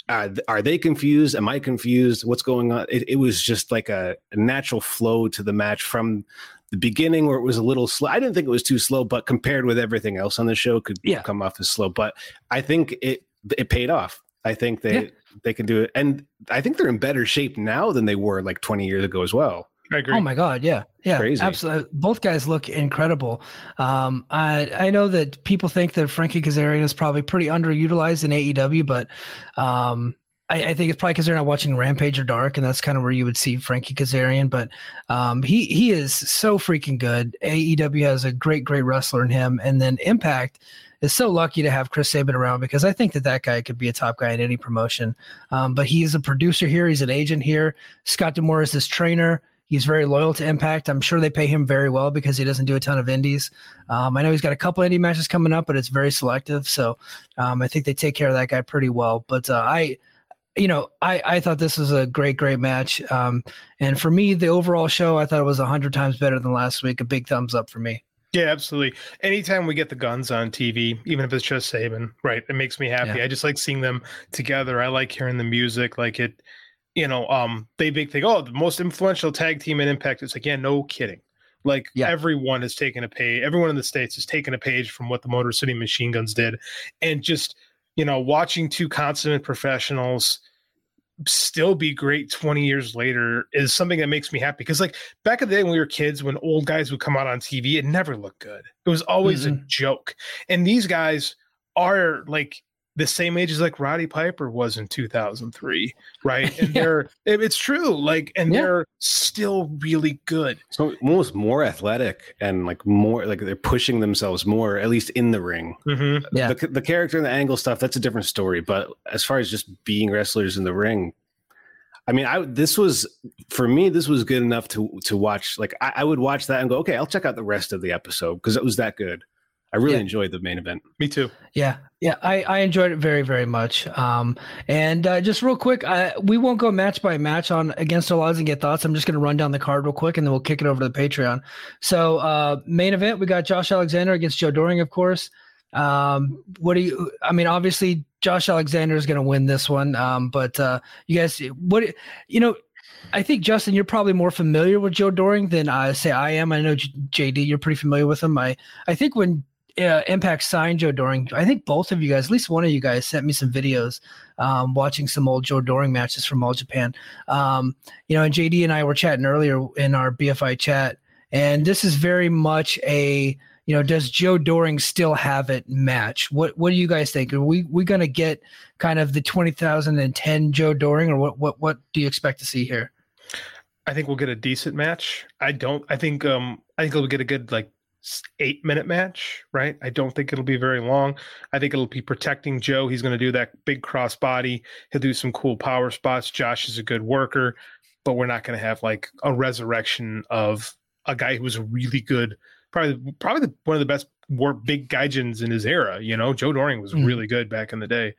uh, are they confused? Am I confused? What's going on? It, it was just like a, a, natural flow to the match from the beginning where it was a little slow. I didn't think it was too slow, but compared with everything else on the show, could yeah. come off as slow. But I think it it paid off. I think they yeah. they can do it, and I think they're in better shape now than they were like 20 years ago as well. I agree. Oh my god, yeah, yeah, Crazy. absolutely. Both guys look incredible. Um, I I know that people think that Frankie Kazarian is probably pretty underutilized in AEW, but um, I, I, think it's probably because they're not watching Rampage or Dark, and that's kind of where you would see Frankie Kazarian. But um, he he is so freaking good. AEW has a great great wrestler in him, and then Impact is so lucky to have Chris Sabin around because I think that that guy could be a top guy in any promotion. Um, but he's a producer here, he's an agent here. Scott D'Amore is his trainer. He's very loyal to Impact. I'm sure they pay him very well because he doesn't do a ton of indies. Um, I know he's got a couple indie matches coming up, but it's very selective. So um, I think they take care of that guy pretty well. But uh, I, you know, I, I thought this was a great, great match. Um, and for me, the overall show, I thought it was a hundred times better than last week. A big thumbs up for me. Yeah, absolutely. Anytime we get the guns on TV, even if it's just Sabin, right, it makes me happy. Yeah. I just like seeing them together. I like hearing the music. Like it, you know, um, they big thing. Oh, the most influential tag team in Impact. It's like, yeah, no kidding. Like yeah. everyone has taken a page. Everyone in the states has taken a page from what the Motor City Machine Guns did, and just you know, watching two consummate professionals still be great 20 years later is something that makes me happy because like back in the day when we were kids when old guys would come out on tv it never looked good it was always mm-hmm. a joke and these guys are like the same age as like Roddy Piper was in 2003, right? <laughs> And yeah. they're it's true, like, and yeah. they're still really good. So almost more athletic and like more like they're pushing themselves more, at least in the ring. Mm-hmm. Yeah, the, the character and the angle stuff that's a different story. But as far as just being wrestlers in the ring, I mean, I this was for me. This was good enough to to watch. Like, I, I would watch that and go, okay, I'll check out the rest of the episode because it was that good. I really yeah. enjoyed the main event. Me too. Yeah, yeah, I, I enjoyed it very very much. Um, and uh, just real quick, I, we won't go match by match on against all odds and get thoughts. I'm just going to run down the card real quick, and then we'll kick it over to the Patreon. So uh, main event, we got Josh Alexander against Joe Doering, of course. Um, what do you? I mean, obviously Josh Alexander is going to win this one. Um, but uh, you guys, what you know? I think Justin, you're probably more familiar with Joe Doering than I say I am. I know JD, you're pretty familiar with him. I I think when uh, Impact signed Joe Doering. I think both of you guys, at least one of you guys, sent me some videos um, watching some old Joe Doering matches from All Japan. Um, you know, and JD and I were chatting earlier in our BFI chat, and this is very much a you know, does Joe Doering still have it match? What What do you guys think? Are we we gonna get kind of the 2010 Joe Doering, or what what what do you expect to see here? I think we'll get a decent match. I don't. I think. Um. I think we'll get a good like eight minute match. Right. I don't think it'll be very long. I think it'll be protecting Joe. He's going to do that big cross body. He'll do some cool power spots. Josh is a good worker, but we're not going to have like a resurrection of a guy who was really good. Probably, probably the, one of the best war big gaijins in his era. You know, Joe Doering was Mm. really good back in the day.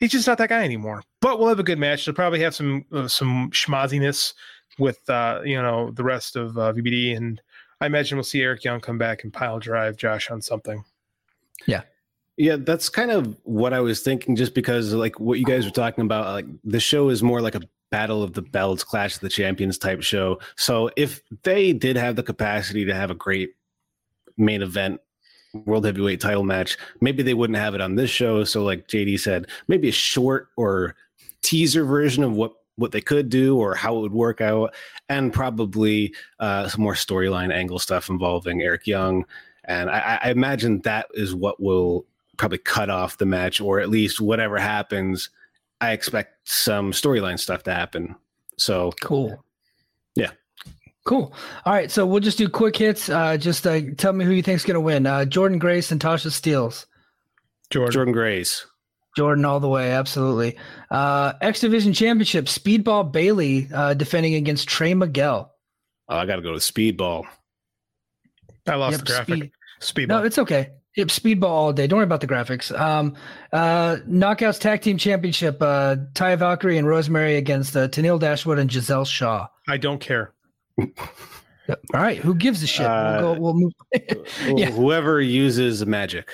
He's just not that guy anymore. But we'll have a good match. They'll probably have some uh, some schmozziness with uh, you know the rest of uh, VBD, and I imagine we'll see Eric Young come back and pile drive Josh on something. Yeah, Yeah, that's kind of what I was thinking. Just because, like, what you guys were talking about, like the show is more like a battle of the belts, clash of the champions type show. So if they did have the capacity to have a great main event world heavyweight title match, maybe they wouldn't have it on this show. So, like JD said, maybe a short or teaser version of what what they could do or how it would work out, and probably uh, some more storyline angle stuff involving Eric Young. And I, I imagine that is what will probably cut off the match, or at least whatever happens. I expect some storyline stuff to happen. So Cool. Yeah. Cool. All right. So we'll just do quick hits. Uh, just uh, tell me who you think's going to win. Uh, Jordynne Grace and Tasha Steeles. Jordynne, Jordynne Grace. Jordynne all the way. Absolutely. Uh, X Division Championship. Speedball Bailey uh, defending against Trey Miguel. Oh, I got to go to Speedball. I lost Yep, the graphic. speed- Speedball. No, it's okay. Yep, speedball all day. Don't worry about the graphics. Um, uh, Knockouts Tag Team Championship. Uh, Taya Valkyrie and Rosemary against uh, Tenille Dashwood and Gisele Shaw. I don't care. Yep. All right. Who gives a shit? Uh, we'll go. We'll move. <laughs> Yeah. Whoever uses magic.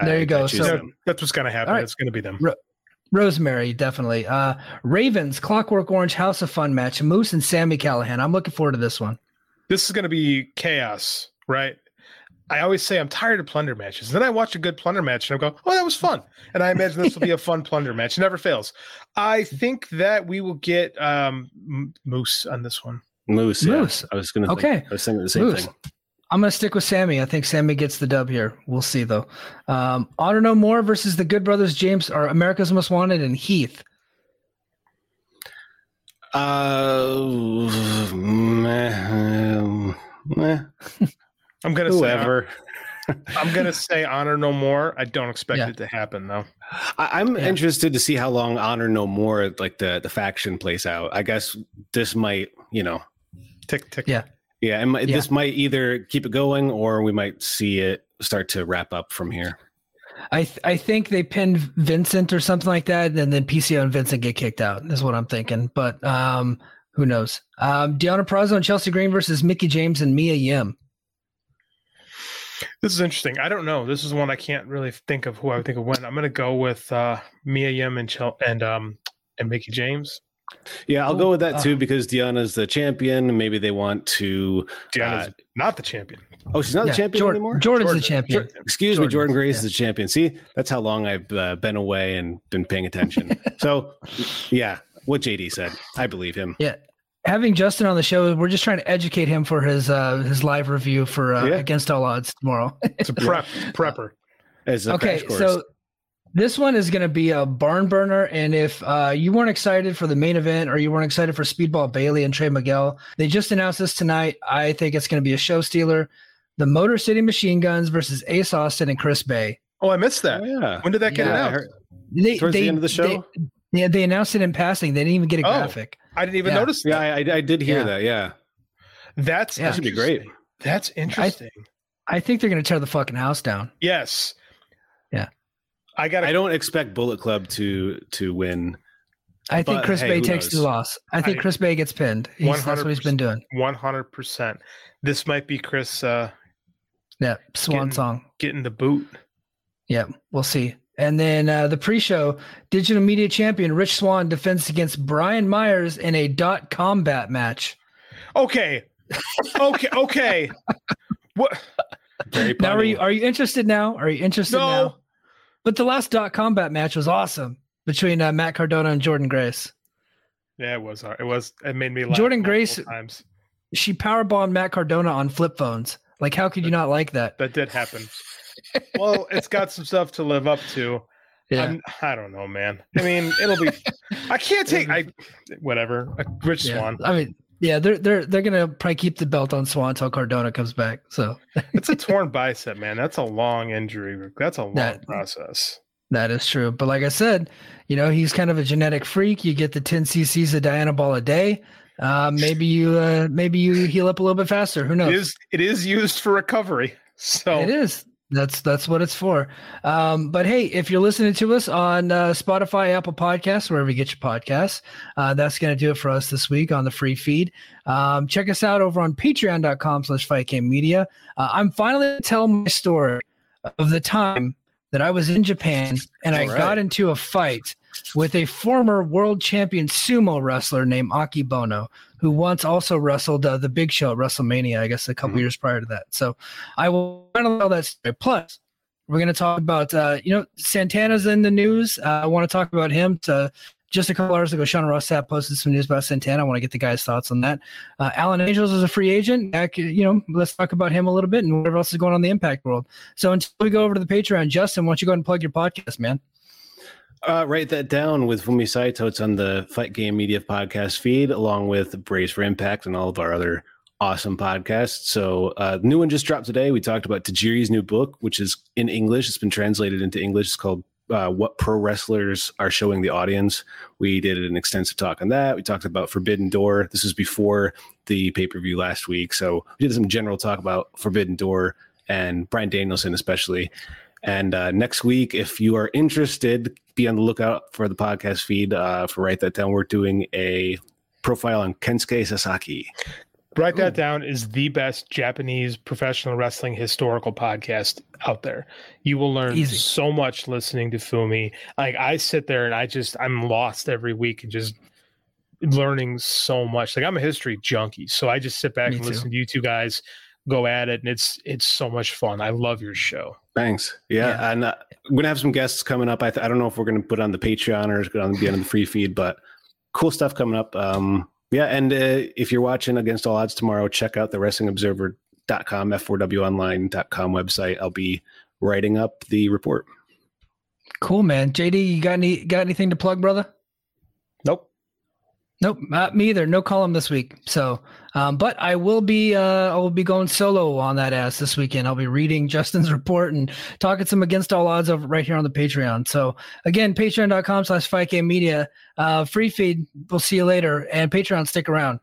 There you go. choose So- them. That's what's going to happen. All right. It's going to be them. Rosemary, definitely. Uh, Ravens, Clockwork Orange, House of Fun match. Moose and Sami Callihan. I'm looking forward to this one. This is going to be chaos, right? I always say I'm tired of plunder matches. And Then I watch a good plunder match and I go, "Oh, that was fun." And I imagine this will be a <laughs> fun plunder match. It never fails. I think that we will get um, Moose on this one. Moose. yeah. Moose. I was gonna. Okay. Think, I was thinking the same Moose. thing. I'm going to stick with Sami. I think Sami gets the dub here. We'll see, though. Um, Honor No More versus the Good Brothers James or America's Most Wanted and Heath. Uh, meh, meh, I'm going to say whoever. <laughs> I'm going to say honor no more. I don't expect Yeah. it to happen though. I, I'm Yeah. interested to see how long Honor No More, like the the faction, plays out. I guess this might, you know, Tick tick. Yeah. Yeah, and might, Yeah. this might either keep it going or we might see it start to wrap up from here. I th- I think they pinned Vincent or something like that, and then PCO and Vincent get kicked out. Is what I'm thinking. But um, who knows? Um, Deonna Purrazzo and Chelsea Green versus Mickie James and Mia Yim. This is interesting. I don't know. This is one I can't really think of who I would think of when. I'm going to go with uh, Mia Yim and Chel- and um and Mickie James. Yeah, I'll Oh, go with that too uh, because Deonna's the champion. Maybe they want to. Deonna's Uh, not the champion. Oh, she's not Yeah, the champion Jordynne- anymore. Jordynne's Jordynne- the champion. Jordynne- Excuse me, Jordynne, Jordynne Grace yeah. is the champion. See, that's how long I've uh, been away and been paying attention. <laughs> so, yeah, what JD said, I believe him. Yeah. Having Justin on the show, we're just trying to educate him for his uh, his live review for uh, Yeah. Against All Odds tomorrow. It's a prep <laughs> prepper. As a okay, crash course. so this one is going to be a barn burner, and if uh, you weren't excited for the main event or you weren't excited for Speedball Bailey and Trey Miguel, they just announced this tonight. I think it's going to be a show stealer. The Motor City Machine Guns versus Ace Austin and Chris Bey. Oh, I missed that. Oh, yeah, When did that get Yeah, announced? heard- They, Towards the end of the show? They, yeah, they announced it in passing. They didn't even get a Oh. graphic. I didn't even Yeah. notice yeah. I, I did hear Yeah. that. Yeah, That's Yeah. that should be great. interesting. That's interesting. I think they're going to tear the fucking house down. yes. Yeah. I got I don't expect Bullet Club to to win. I think Chris hey, Bey takes knows? the loss. I think I- Chris Bey gets pinned. He's, that's what he's been doing. 100%. This might be Chris uh, Yeah, Swan Getting- Song. getting the boot. Yeah, we'll see. And then uh, the pre-show, digital media champion Rich Swann defends against Brian Myers in a dot combat match. Okay. Okay. Okay. <laughs> what? Very Now, are you are you interested now? Are you interested No. now? But the last dot combat match was awesome between uh, Matt Cardona and Jordynne Grace. Yeah, it was. It was. It made me laugh. Jordynne Grace- times. She powerbombed Matt Cardona on flip phones. Like, how could you not like that? That did happen. <laughs> well, it's got some stuff to live up to. Yeah, I'm, I don't know, man. I mean, it'll be. I can't take. <laughs> I whatever. Uh, Rich yeah. Swann. I mean, Yeah, they're they're they're gonna probably keep the belt on Swann until Cardona comes back. So it's a torn <laughs> bicep, man. That's a long injury. That's a long That- process. that is true. But like I said, you know, he's kind of a genetic freak. You get the 10 cc's of Dianabol a day. Uh, maybe you uh, maybe you heal up a little bit faster. Who knows? It is it is used for recovery. So It is. That's that's what it's for. Um, but hey, if you're listening to us on uh, Spotify, Apple Podcasts, wherever you get your podcasts, uh, that's going to do it for us this week on the free feed. Um, check us out over on patreon.com slash media. Uh, I'm finally telling my story of the time that I was in Japan and I All right. got into a fight with a former world champion sumo wrestler named Akebono, who once also wrestled uh, the Big Show at WrestleMania, I guess a couple Mhm. years prior to that. So I will kind of tell that story. Plus, we're going to talk about, uh, you know, Santana's in the news. Uh, I want to talk about him. To, just a couple hours ago, Sean Ross Sapp posted some news about Santana. I want to get the guy's thoughts on that. Uh, Alan Angels is a free agent. You know, let's talk about him a little bit and whatever else is going on in the Impact world. So until we go over to the Patreon, Justin, why don't you go ahead and plug your podcast, man? Uh, write that down with Fumi Saito. It's on the Fight Game Media podcast feed, along with Brace for Impact and all of our other awesome podcasts. So, uh, new one just dropped today. We talked about Tajiri's new book, which is in English. It's been translated into English. It's called uh, What Pro Wrestlers Are Showing the Audience. We did an extensive talk on that. We talked about Forbidden Door. This is before the pay per view last week. So, we did some general talk about Forbidden Door and Bryan Danielson, especially. And uh, next week, if you are interested, be on the lookout for the podcast feed uh, for Write That Down. We're doing a profile on Kensuke Sasaki. Write that down is the best Japanese professional wrestling historical podcast out there. You will learn Easy. so much listening to Fumi. Like I sit there and I just I'm lost every week and just learning so much. Like I'm a history junkie, so I just sit back Me and too. listen to you two guys go at it, and it's it's so much fun. I love your show. Thanks. Yeah, Yeah. and uh, we're gonna have some guests coming up. I, th- I don't know if we're gonna put on the Patreon or it's gonna be on the free feed, but cool stuff coming up. Um, yeah, and uh, if you're watching Against All Odds tomorrow, check out the WrestlingObserver.com, F4WOnline.com website. I'll be writing up the report. Cool, man. JD, you got any got anything to plug, brother? Nope. Nope, not me either. No column this week. So, um, but I will be uh, I will be going solo on that ass this weekend. I'll be reading <laughs> Justin's report and talking some against all odds over right here on the Patreon. So again, patreon.com slash 5K media. Uh, free feed. We'll see you later. And Patreon, stick around.